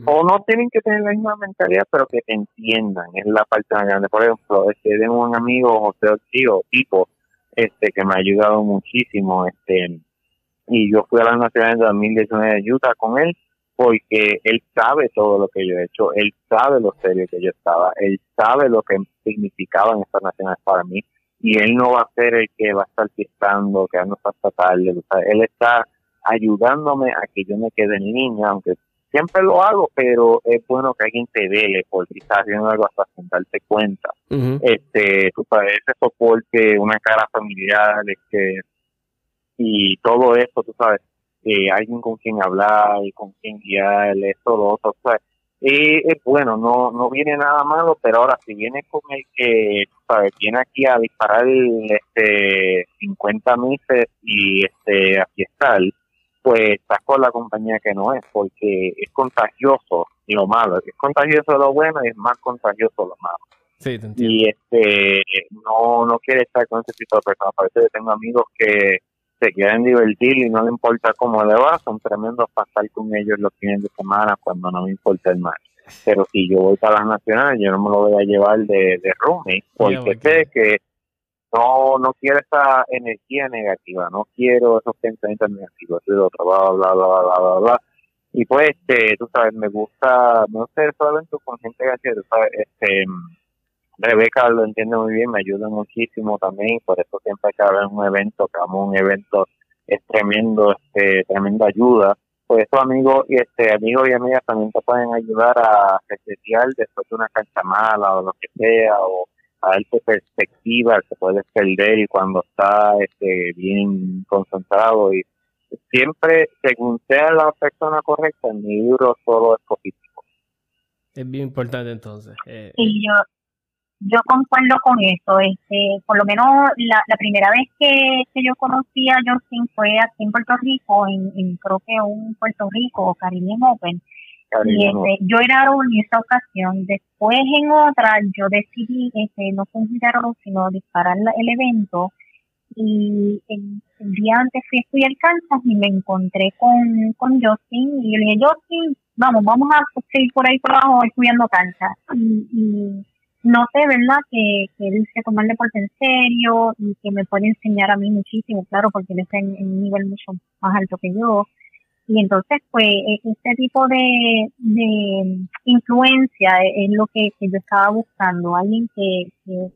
O no tienen que tener la misma mentalidad, pero que entiendan, es la parte más grande. Por ejemplo, este, tengo un amigo, José Ortigo, tipo, este, que me ha ayudado muchísimo, este, y yo fui a las Nacionales de 2019 de Utah con él, porque él sabe todo lo que yo he hecho, él sabe lo serio que yo estaba, él sabe lo que significaban estas nacionales para mí, y él no va a ser el que va a estar fiestando, que no hasta tarde, él está ayudándome a que yo me quede en línea, aunque siempre lo hago, pero es bueno que alguien te vele porque estás haciendo algo hasta sin darte cuenta. Este, tú sabes, ese soporte, una cara familiar, este, y todo eso, tú sabes, eh, alguien con quien hablar, y con quien guiar, esto, lo otro, eh, es bueno, no no viene nada malo, pero ahora si viene con el que, ¿sabes? Viene aquí a disparar este 50 mises y este aquí está, pues estás con la compañía que no es, porque es contagioso lo malo, es contagioso lo bueno y es más contagioso lo malo. Sí, y este no no quiere estar con ese tipo de personas. Parece que tengo amigos que se quieren divertir y no le importa cómo le va, son tremendos pasar con ellos los fines de semana cuando no me importa el mal. Pero si yo voy para las nacionales, yo no me lo voy a llevar de, de roommate, porque sé que no no quiero esa energía negativa, no quiero esos pensamientos negativos, y otro, bla, bla, bla, bla, bla, bla. Y pues, este, tú sabes, me gusta, no sé, solamente con gente que tú sabes, este, Rebeca lo entiende muy bien, me ayuda muchísimo también, por eso siempre que haber un evento, que un evento, es tremendo, este, tremenda ayuda. Por eso amigos y este amigos y amigas también te pueden ayudar a resetear después de una cancha mala o lo que sea, o a darte perspectiva, se puedes perder y cuando está este, bien concentrado y siempre, según sea la persona correcta, en mi libro solo es positivo. Es bien importante entonces. Eh, sí, yo, yo concuerdo con eso. Este, por lo menos la, la primera vez que, que yo conocí a Justin fue aquí en Puerto Rico, en, creo que un Puerto Rico, Caribbean Open. Y este, yo era en esa ocasión. Después en otra yo decidí este, no fue sino disparar el evento. Y el, día antes fui a estudiar Kansas y me encontré con, con Justin y yo le dije, Justin, vamos, vamos a seguir por ahí por abajo estudiando Kansas. y sé, ¿verdad? Que, que él se toma el deporte en serio y que me puede enseñar a mí muchísimo, claro, porque él está en, un nivel mucho más alto que yo. Y entonces, pues, e, este tipo de, de influencia es lo que, yo estaba buscando, alguien que,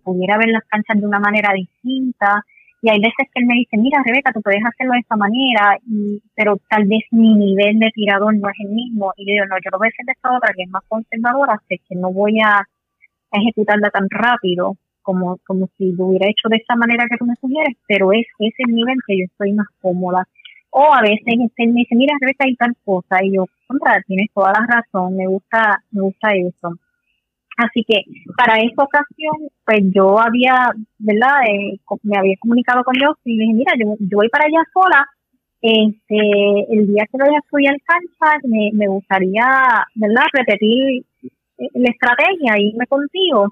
pudiera ver las canchas de una manera distinta. Y hay veces que él me dice, mira, Rebeca, tú puedes hacerlo de esta manera, y, pero tal vez mi nivel de tirador no es el mismo. Y yo digo, no, yo lo voy a hacer de esta otra, que es más conservadora, sé que no voy a ejecutarla tan rápido como, como si lo hubiera hecho de esta manera que tú me sugieres, pero es ese nivel que yo estoy más cómoda. O a veces él me dice, mira, Rebeca, hay tal cosa, y yo, contra, tienes toda la razón, me gusta, me gusta eso. Así que para esta ocasión, pues yo había, ¿verdad? Eh, me había comunicado con ellos y le dije, mira, yo, yo voy para allá sola. Este, el día que vaya a estudiar cancha, me, me gustaría, ¿verdad? Repetir la estrategia, irme contigo,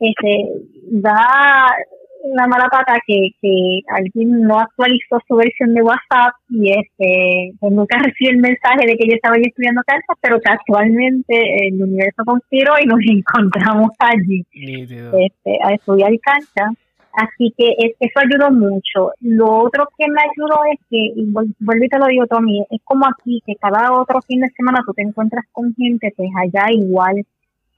este, da una mala pata que, que alguien no actualizó su versión de WhatsApp y este pues nunca recibí el mensaje de que yo estaba estudiando cancha, pero casualmente el universo conspiró y nos encontramos allí este, a estudiar cancha. Así que eso ayudó mucho. Lo otro que me ayudó es que, vuelvo y te lo digo, Tommy, es como aquí, que cada otro fin de semana tú te encuentras con gente, pues allá igual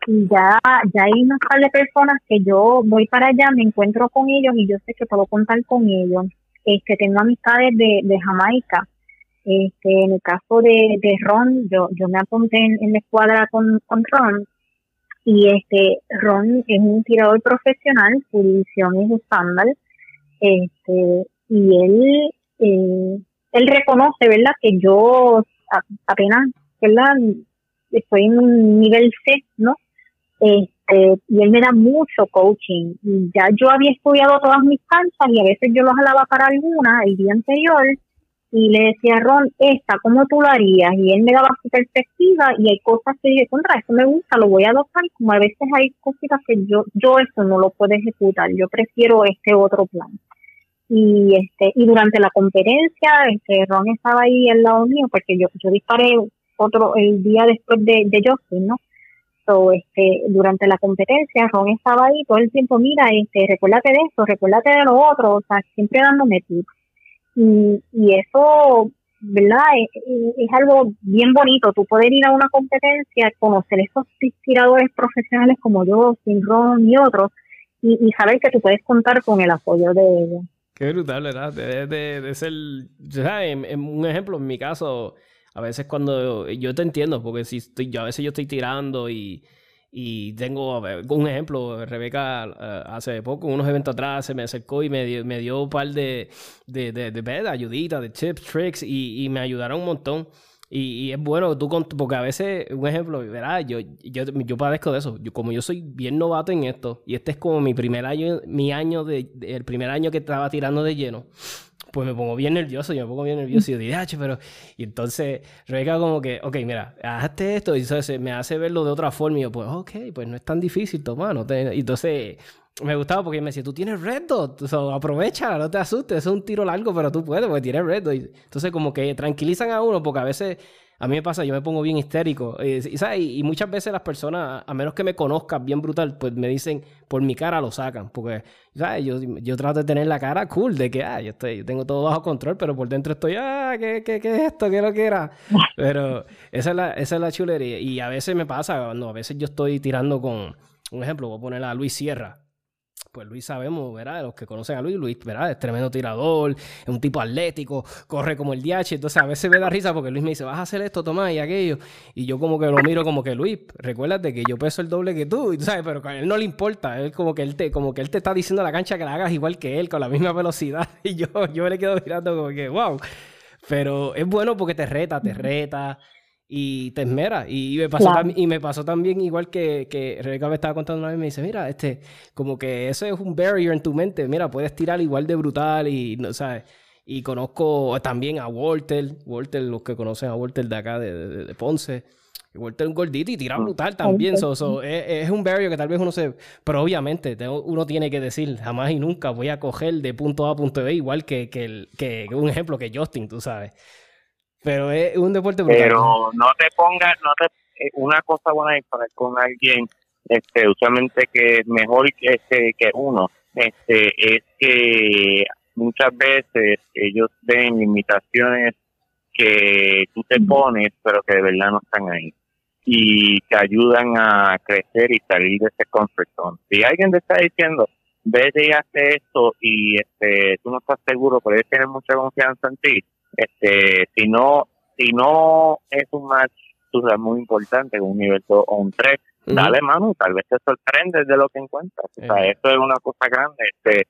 y ya, ya hay una par de personas que yo voy para allá, me encuentro con ellos y yo sé que puedo contar con ellos. Este, tengo amistades de, de Jamaica. Este, en el caso de, de Ron, yo, yo me apunté en, la escuadra con, con Ron Y este Ron es un tirador profesional, su división es estándar, este, y él, eh, él reconoce, ¿verdad? Que yo apenas, ¿verdad? Estoy en un nivel C, ¿no? Este, y él me da mucho coaching. Y ya yo había estudiado todas mis canchas y a veces yo los jalaba para alguna el día anterior y le decía, Ron, esta, ¿cómo tú lo harías? Y él me daba su perspectiva y hay cosas que dije, contra, eso me gusta, lo voy a adoptar, como a veces hay cositas que yo, yo eso no lo puedo ejecutar, yo prefiero este otro plan. Y este, y durante la conferencia, este, Ron estaba ahí al lado mío, porque yo, yo disparé otro, el día después de, de Justin, ¿no? So, este, durante la competencia, Ron estaba ahí todo el tiempo, mira, este, recuérdate de esto, recuérdate de lo otro, o sea, siempre dándome tips y, y eso, ¿verdad? Es, algo bien bonito, tú poder ir a una competencia, conocer esos tiradores profesionales como yo, Sin Ron y otros, y, saber que tú puedes contar con el apoyo de ellos. Qué brutal, ¿verdad? De, de, ser, En, un ejemplo, en mi caso, a veces cuando yo te entiendo, porque si estoy, yo a veces yo estoy tirando y y tengo un ejemplo, Rebeca eh, hace poco, unos eventos atrás, se me acercó y me dio, me dio un par de, de, de, de, ayuditas, de tips, tricks, y, y, me ayudaron un montón. Y, y, es bueno, tú, porque a veces, un ejemplo, ¿verdad? Yo, yo, yo padezco de eso. Yo, como yo soy bien novato en esto, y este es como mi primer año, mi año de, el primer año que estaba tirando de lleno pues me pongo bien nervioso, yo me pongo bien nervioso y yo digo, pero... Y entonces Rebeca como que, ok, mira, hazte esto y entonces me hace verlo de otra forma y yo, pues, ok, pues no es tan difícil, toma, no te... Y entonces me gustaba porque me decía, tú tienes red dot, aprovecha, no te asustes, es un tiro largo, pero tú puedes porque tienes red dot. entonces como que tranquilizan a uno porque a veces a mí me pasa, yo me pongo bien histérico. Eh, y, muchas veces las personas, a menos que me conozcan bien brutal, pues me dicen, por mi cara lo sacan. Porque, ¿sabes? Yo, yo trato de tener la cara cool, de que, ah, yo, estoy, tengo todo bajo control, pero por dentro estoy, ah, ¿qué, qué, qué es esto? ¿Qué lo que era? Pero esa es, la, esa es la chulería. Y a veces me pasa, no, a veces yo estoy tirando con, un ejemplo, voy a poner a Luis Sierra pues Luis sabemos, ¿verdad? Los que conocen a Luis, Luis, ¿verdad? Es tremendo tirador, es un tipo atlético, corre como el DH. Entonces a veces me da risa porque Luis me dice, vas a hacer esto, Tomás, y aquello. Y yo como que lo miro como que, Luis, recuérdate que yo peso el doble que tú, ¿sabes? Pero a él no le importa. Él como que él te, como que él te está diciendo a la cancha que la hagas igual que él, con la misma velocidad. Y yo, yo me le quedo mirando como que, wow. Pero es bueno porque te reta, te reta y te esmera. Y me pasó, y me pasó también igual que, que Rebeca me estaba contando una vez, me dice, mira, este, como que eso es un barrier en tu mente, mira, puedes tirar igual de brutal y, no ¿sabes? Y conozco también a Walter, Walter, los que conocen a Walter de acá, de, de, Ponce. Y Walter es un gordito y tira mm. brutal también. So, es, un barrier que tal vez uno se... Pero obviamente uno tiene que decir, jamás y nunca voy a coger de punto A a punto B, igual que, que, que un ejemplo que Justin, tú sabes. Pero es un deporte brutal. Pero no te pongas, no te, eh, una cosa buena es para con alguien, este, usualmente que es mejor que, este, que uno, este, es que muchas veces ellos ven limitaciones que tú te pones, pero que de verdad no están ahí. Y te ayudan a crecer y salir de ese comfort zone. Si alguien te está diciendo, vete y hace esto y este, tú no estás seguro, pero ellos tienen mucha confianza en ti, este, si no, si no es un match muy importante, un nivel 2 o un 3, dale mano, tal vez te sorprendes de lo que encuentras. O sea, esto es una cosa grande. Este,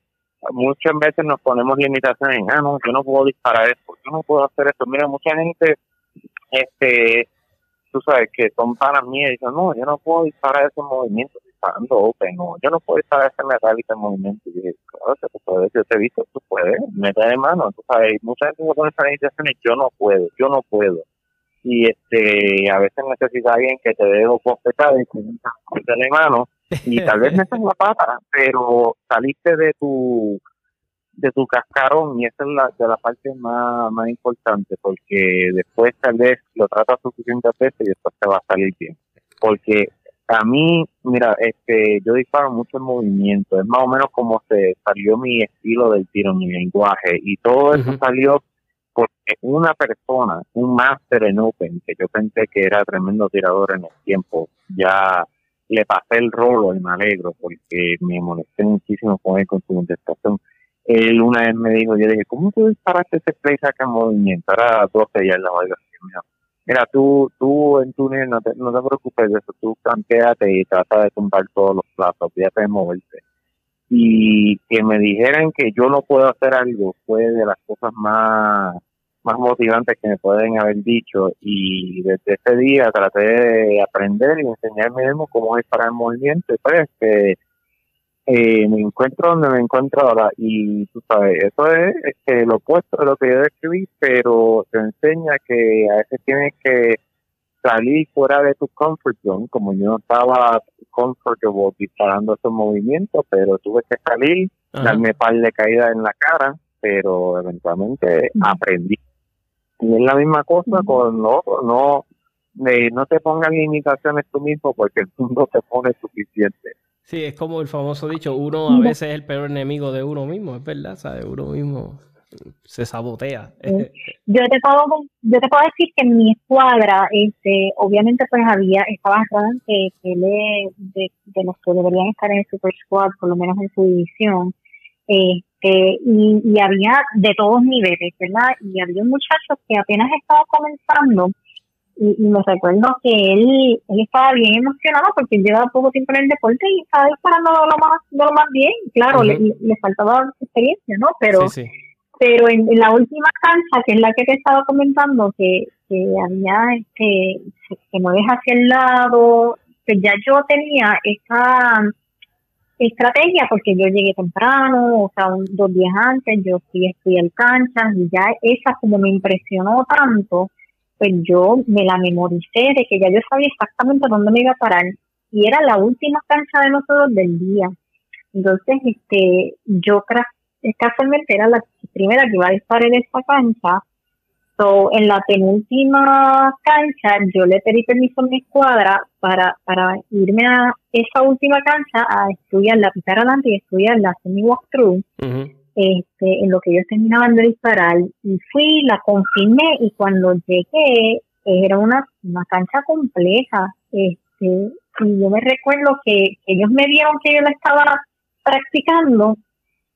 muchas veces nos ponemos limitaciones en, ah, no, yo no puedo disparar esto, yo no puedo hacer esto. Mira, mucha gente, este, tú sabes que son panas mías y dicen, no, yo no puedo disparar esos movimientos open, yo no puedo ese metálico en movimiento. Y dije, claro, se puede, yo te he visto, tú puedes, mete de mano, tú sabes, mucha gente me pone esas limitaciones, yo no puedo, yo no puedo. Y este, a veces necesitas alguien que te dé dos y que de mano, y tal vez metas la pata, pero saliste de tu de tu cascarón y esa es la, de la parte más, más importante porque después tal vez lo tratas suficiente veces y después te va a salir bien porque a mí mira este yo disparo mucho en movimiento es más o menos como se salió mi estilo del tiro mi lenguaje y todo eso salió porque una persona un máster en Open que yo pensé que era tremendo tirador en el tiempo ya le pasé el rolo y me alegro porque me molesté muchísimo con él con su contestación él una vez me dijo, yo dije, ¿cómo tú disparaste ese play saca en movimiento? Era 12 ya en la valga. mira, tú, tú en tu no te, no te preocupes de eso, tú campeate y trata de tumbar todos los platos, fíjate de moverte. Y que me dijeran que yo no puedo hacer algo fue de las cosas más más motivantes que me pueden haber dicho. Y desde ese día traté de aprender y enseñarme mismo cómo es para el movimiento. Y pues que eh, me encuentro donde me encuentro ahora y tú sabes, eso es, lo opuesto de lo que yo describí, pero te enseña que a veces tienes que salir fuera de tu comfort zone, como yo no estaba comfortable disparando esos movimientos, pero tuve que salir, darme par de caídas en la cara, pero eventualmente aprendí. Y es la misma cosa con no, no, no te pongan limitaciones tú mismo porque el mundo te pone suficiente. Sí, es como el famoso dicho, uno a veces es el peor enemigo de uno mismo, es verdad, ¿sabes? Uno mismo se sabotea. Yo te puedo, yo te puedo decir que en mi escuadra, este, obviamente pues había, estaba que, que de, de los que deberían estar en el Super Squad, por lo menos en su división, este, y, y, había de todos niveles, ¿verdad? Y había un muchacho que apenas estaba comenzando y, y, me recuerdo que él, él estaba bien emocionado porque llevaba poco tiempo en el deporte y estaba disparando lo más, lo más bien. Claro, le, le, faltaba experiencia, ¿no? Pero, pero en, la última cancha, que es la que te estaba comentando, que, que había, este, que mueves hacia el lado, que ya yo tenía esa estrategia porque yo llegué temprano, o sea, dos días antes, yo fui, fui al cancha y ya esa como me impresionó tanto, pues yo me la memoricé de que ya yo sabía exactamente dónde me iba a parar y era la última cancha de nosotros del día. Entonces, este, yo casualmente era la primera que iba a disparar en esta cancha en la penúltima cancha, yo le pedí permiso a mi escuadra para, para irme a esa última cancha a estudiar la pitar adelante y estudiar la semi-walkthrough. Este, en lo que ellos terminaban de disparar. Y fui, la confirmé y cuando llegué, era una, una cancha compleja. Este, y yo me recuerdo que, ellos me vieron que yo la estaba practicando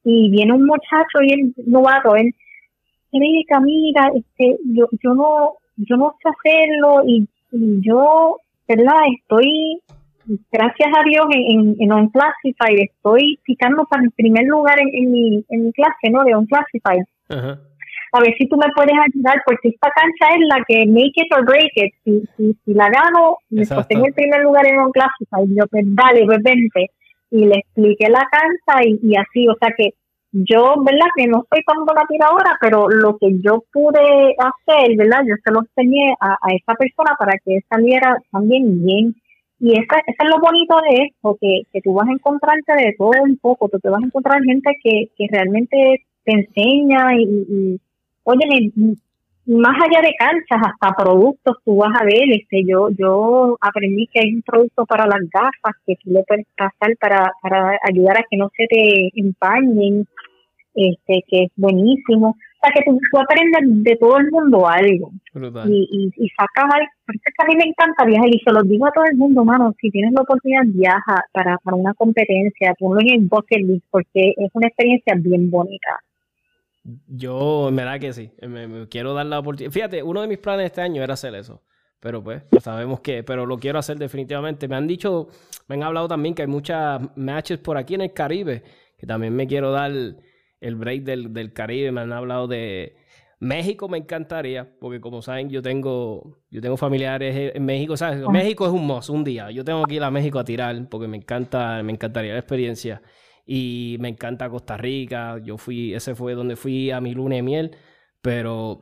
y viene un muchacho y el novato, él Erika, mira, este, yo, yo no, yo no sé hacerlo y, yo, ¿verdad? Estoy, gracias a Dios, en, en Unclassified, estoy picando para el primer lugar en, mi, en mi clase, ¿no? De Unclassified. A ver si tú me puedes ayudar, porque esta cancha es la que make it or break it. Si, si, si la gano, pues tengo el primer lugar en Unclassified. Yo, pues dale, pues vente. Y le expliqué la cancha y, y así, o sea que yo, ¿verdad? Que no soy tan buena tiradora, pero lo que yo pude hacer, ¿verdad? Yo se lo enseñé a, a esa persona para que saliera también bien. Y esa, eso es lo bonito de esto, que, que tú vas a encontrarte de todo un poco, tú te vas a encontrar gente que, que realmente te enseña y, y, oye, más allá de canchas, hasta productos tú vas a ver, este, yo, yo aprendí que hay un producto para las gafas que tú le puedes pasar para, para ayudar a que no se te empañen, este, que es buenísimo. Sea, que tú, aprendes de todo el mundo algo. Y, y, y sacas algo. Por eso es que a mí me encanta viajar y se lo digo a todo el mundo, mano, si tienes la oportunidad, viaja para, para una competencia, ponlo en el bucket list porque es una experiencia bien bonita. Yo, me da que sí, me, quiero dar la oportunidad. Fíjate, uno de mis planes este año era hacer eso. Pero pues, sabemos que, pero lo quiero hacer definitivamente. Me han dicho, me han hablado también que hay muchas matches por aquí en el Caribe, que también me quiero dar el break del, del Caribe, me han hablado de México, me encantaría, porque como saben, yo tengo, yo tengo familiares en México, ¿sabes? México es un mos, un día. Yo tengo que ir a México a tirar, porque me encanta, me encantaría la experiencia. Y me encanta Costa Rica. Yo fui, ese fue donde fui a mi luna de miel, pero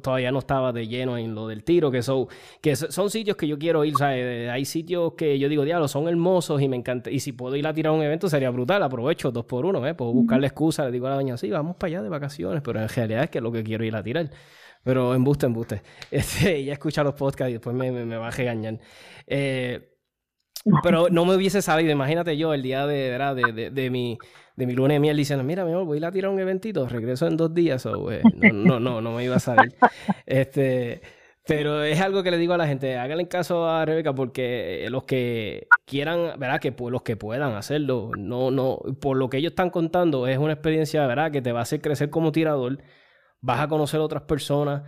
todavía no estaba de lleno en lo del tiro, que son, que son sitios que yo quiero ir, ¿sabes? Hay sitios que yo digo, diablo, son hermosos y me encanta. Y si puedo ir a tirar un evento sería brutal, aprovecho dos por uno, ¿eh? Puedo buscar la excusa, le digo a la doña, sí, vamos para allá de vacaciones, pero en realidad es que es lo que quiero ir a tirar. Pero embuste, embuste. Este, ya escucha los podcasts y después me, me, va a regañar. Eh, pero no me hubiese sabido, imagínate yo el día de, ¿verdad? de, de, de mi de mi luna de miel diciendo, mira, mi amor, voy a ir a tirar un eventito, regreso en dos días, o eh, no, no, no, me iba a salir. Este, pero es algo que le digo a la gente, háganle caso a Rebeca porque los que quieran, ¿verdad? Que los que puedan hacerlo, no, no, por lo que ellos están contando, es una experiencia, ¿verdad? Que te va a hacer crecer como tirador, vas a conocer otras personas,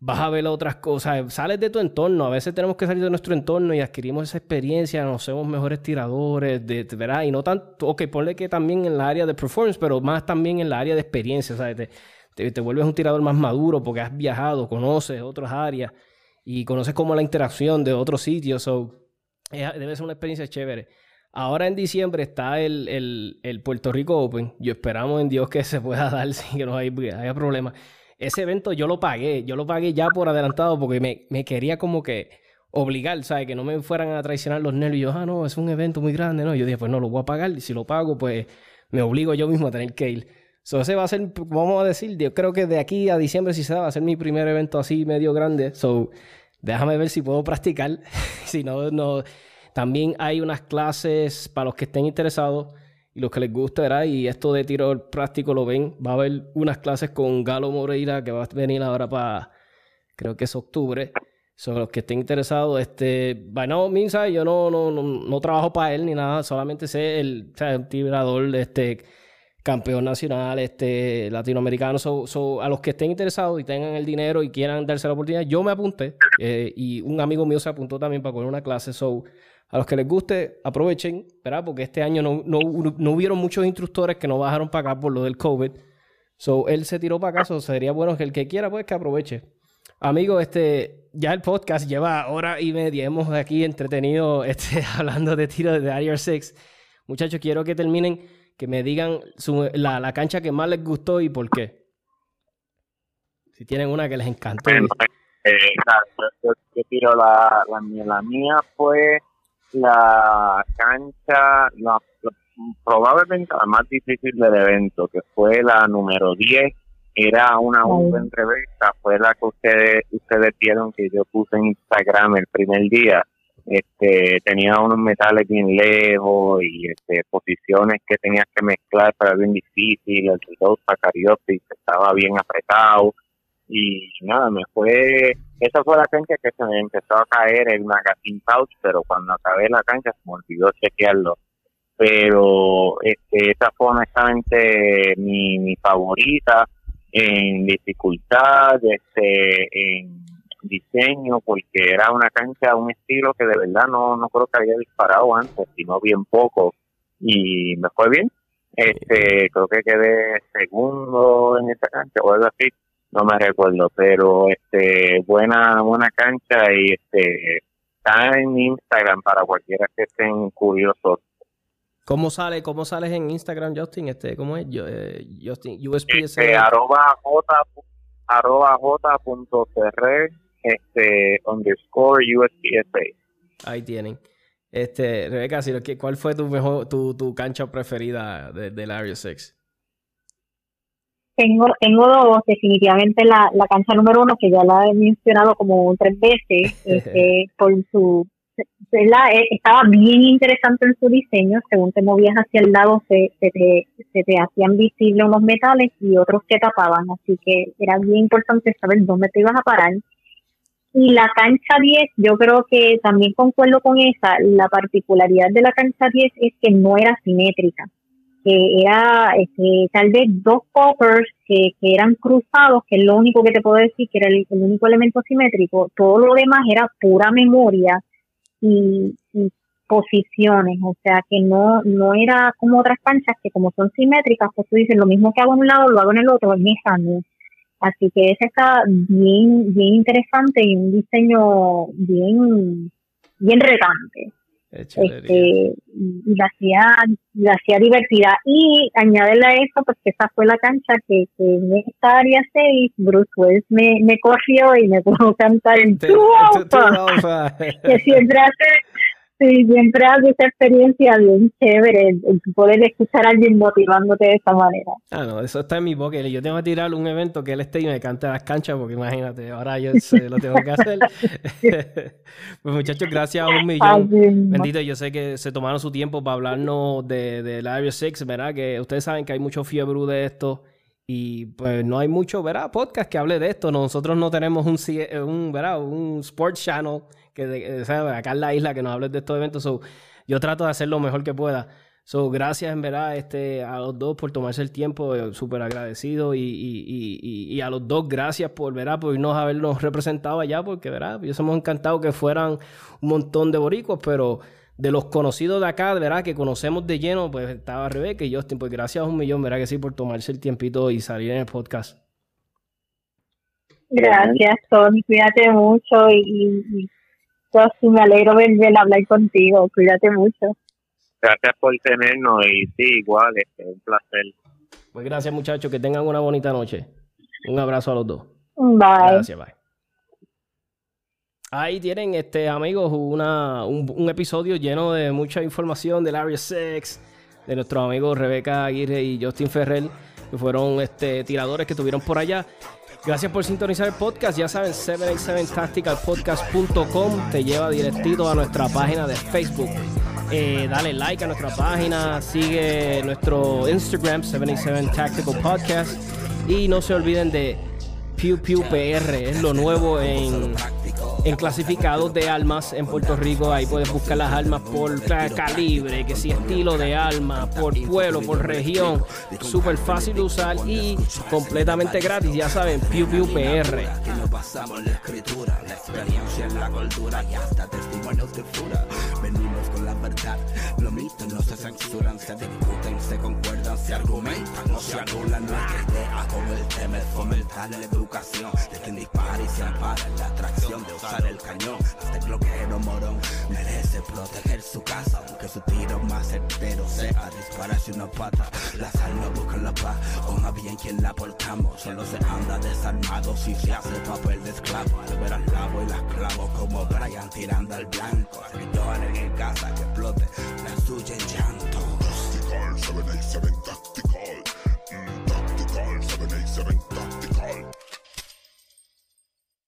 vas a ver otras cosas, sales de tu entorno, a veces tenemos que salir de nuestro entorno y adquirimos esa experiencia, nos hacemos mejores tiradores, de, ¿verdad? Y no tanto, ok, ponle que también en la área de performance, pero más también en la área de experiencia, ¿sabes? Te, te, vuelves un tirador más maduro porque has viajado, conoces otras áreas y conoces como la interacción de otros sitios, so, debe ser una experiencia chévere. Ahora en diciembre está el, el, el, Puerto Rico Open. Yo esperamos en Dios que se pueda dar sin que no haya, haya problemas ese evento yo lo pagué, yo lo pagué ya por adelantado porque me, me quería como que obligar, ¿sabes? Que no me fueran a traicionar los nervios. Yo, ah, no, es un evento muy grande, ¿no? Yo dije, pues no, lo voy a pagar y si lo pago, pues me obligo yo mismo a tener que ir. So, ese va a ser, vamos a decir, yo creo que de aquí a diciembre, si se da, va a ser mi primer evento así medio grande. So, déjame ver si puedo practicar. si no, no. También hay unas clases para los que estén interesados y los que les guste, ¿verdad? Y esto de tiro práctico lo ven. Va a haber unas clases con Galo Moreira que va a venir ahora para, creo que es octubre. Son los que estén interesados, este, bueno, Minsa, yo no, no, no, no, trabajo para él ni nada, solamente sé el, o sea, un tirador, este, campeón nacional, este, latinoamericano. So, a los que estén interesados y tengan el dinero y quieran darse la oportunidad, yo me apunté eh, y un amigo mío se apuntó también para coger una clase. So, a los que les guste, aprovechen, ¿verdad? Porque este año no, no, no hubieron muchos instructores que no bajaron para acá por lo del COVID. So, él se tiró para acá, so sería bueno que el que quiera, pues que aproveche. Amigo, este, ya el podcast lleva hora y media. Hemos aquí entretenido este, hablando de tiro de Air 6. Muchachos, quiero que terminen, que me digan la, la, cancha que más les gustó y por qué. Si tienen una que les encantó. Bueno, eh, yo, tiro la, la, la mía fue la cancha, probablemente la más difícil del evento, que fue la número 10, era una buena entrevista, fue la que ustedes ustedes vieron que yo puse en Instagram el primer día. Este, tenía unos metales bien lejos y este, posiciones que tenías que mezclar, pero bien difícil, el dos estaba bien apretado y nada, me fue, esa fue la cancha que se me empezó a caer el magazine pouch, pero cuando acabé la cancha se me olvidó chequearlo. Pero este, esa fue honestamente mi, mi favorita en dificultad, este, en diseño, porque era una cancha, un estilo que de verdad no, no creo que había disparado antes, sino bien poco. Y me fue bien. Este, creo que quedé segundo en esa cancha o algo así no me recuerdo, pero este buena buena cancha y este está en Instagram para cualquiera que estén curiosos. ¿Cómo sale, cómo sales en Instagram, Justin? Este, ¿cómo es? Yo, eh, Justin, USPSA. Este, arroba j, arroba j punto este, underscore USPSA. Ahí tienen. Este, Rebeca, ¿cuál fue tu mejor, tu, tu cancha preferida del Area 6? Tengo, tengo dos, definitivamente la, la cancha número uno, que ya la he mencionado como tres veces, este, por su, la, eh, estaba bien interesante en su diseño, según te movías hacia el lado se, se, te, se te hacían visibles unos metales y otros que tapaban, así que era bien importante saber dónde te ibas a parar. Y la cancha 10, yo creo que también concuerdo con esa, la particularidad de la cancha 10 es que no era simétrica que era este, tal vez dos poppers que, eran cruzados, que es lo único que te puedo decir que era el, único elemento simétrico, todo lo demás era pura memoria y, posiciones, o sea que no, no era como otras canchas que como son simétricas, pues tú dices lo mismo que hago en un lado, lo hago en el otro, es mi Así que esa está bien, bien interesante y un diseño bien, bien retante. Este, y la hacía, la hacía divertida. Y añadirle a eso, pues que esa fue la cancha que, que en esta área 6, Bruce Wells me, me corrió y me pudo cantar el que siempre hace Sí, siempre hace esa experiencia bien chévere, poder escuchar a alguien motivándote de esa manera. Ah, no, eso está en mi boca. Yo tengo que tirar un evento que él esté y me cante las canchas, porque imagínate, ahora yo lo tengo que hacer. pues muchachos, gracias a un millón. Bendito, yo sé que se tomaron su tiempo para hablarnos de, de la Area 6, ¿verdad? Que ustedes saben que hay mucho fiebre de esto. Y pues no hay mucho, ¿verdad? Podcast que hable de esto. Nosotros no tenemos un, un ¿verdad? Un sports channel que acá en la isla que nos hables de estos eventos. yo trato de hacer lo mejor que pueda. So, gracias en verdad este, a los dos por tomarse el tiempo, eh, súper agradecido y, y, y, a los dos gracias por, ¿verdad? por irnos a habernos representado allá, porque ¿verdad? yo somos encantados que fueran un montón de boricuas, pero de los conocidos de acá, ¿verdad? Que conocemos de lleno, pues estaba Rebeca y Justin, pues gracias a un millón, ¿verdad? Que sí, por tomarse el tiempito y salir en el podcast. Gracias, Tony, cuídate mucho y, y me alegro de, de hablar contigo, cuídate mucho. Gracias por tenernos y sí, igual, es este, un placer. Pues gracias muchachos, que tengan una bonita noche. Un abrazo a los dos. Bye. Gracias, bye. Ahí tienen, este, amigos, una, un, episodio lleno de mucha información del Area 6, de nuestros amigos Rebeca Aguirre y Justin Ferrell, que fueron este, tiradores que tuvieron por allá. Gracias por sintonizar el podcast. Ya saben, 787tacticalpodcast.com te lleva directito a nuestra página de Facebook. Eh, dale like a nuestra página, sigue nuestro Instagram 77 Tactical Podcast y no se olviden de Pew Pew PR, es lo nuevo en en clasificados de armas en Puerto Rico. Ahí puedes buscar las armas por calibre, que si estilo de arma, por pueblo, por región. Súper fácil de usar y completamente gratis. Ya saben, Piu Piu PR. pasamos la escritura, la experiencia en la cultura y hasta testimonios de fura. Venimos con la verdad, los mitos no se censuran, se discuten, se concuerdan, se argumentan, no se anulan. Nuestra idea con el tema es fomentar la educación de quien dispara y se ampara la atracción usar el cañón. Este bloqueo morón merece proteger su casa, aunque su tiro más certero sea dispararse una pata. Las almas buscan la paz, o más bien quien la portamos. Solo se anda desarmado si se hace papel de esclavo. Al ver al lavo y las clavo como Brian tirando al blanco. Lloren en casa, que explote la suya en llanto. Tactical, 787 Tactical. Mm, tactical, 787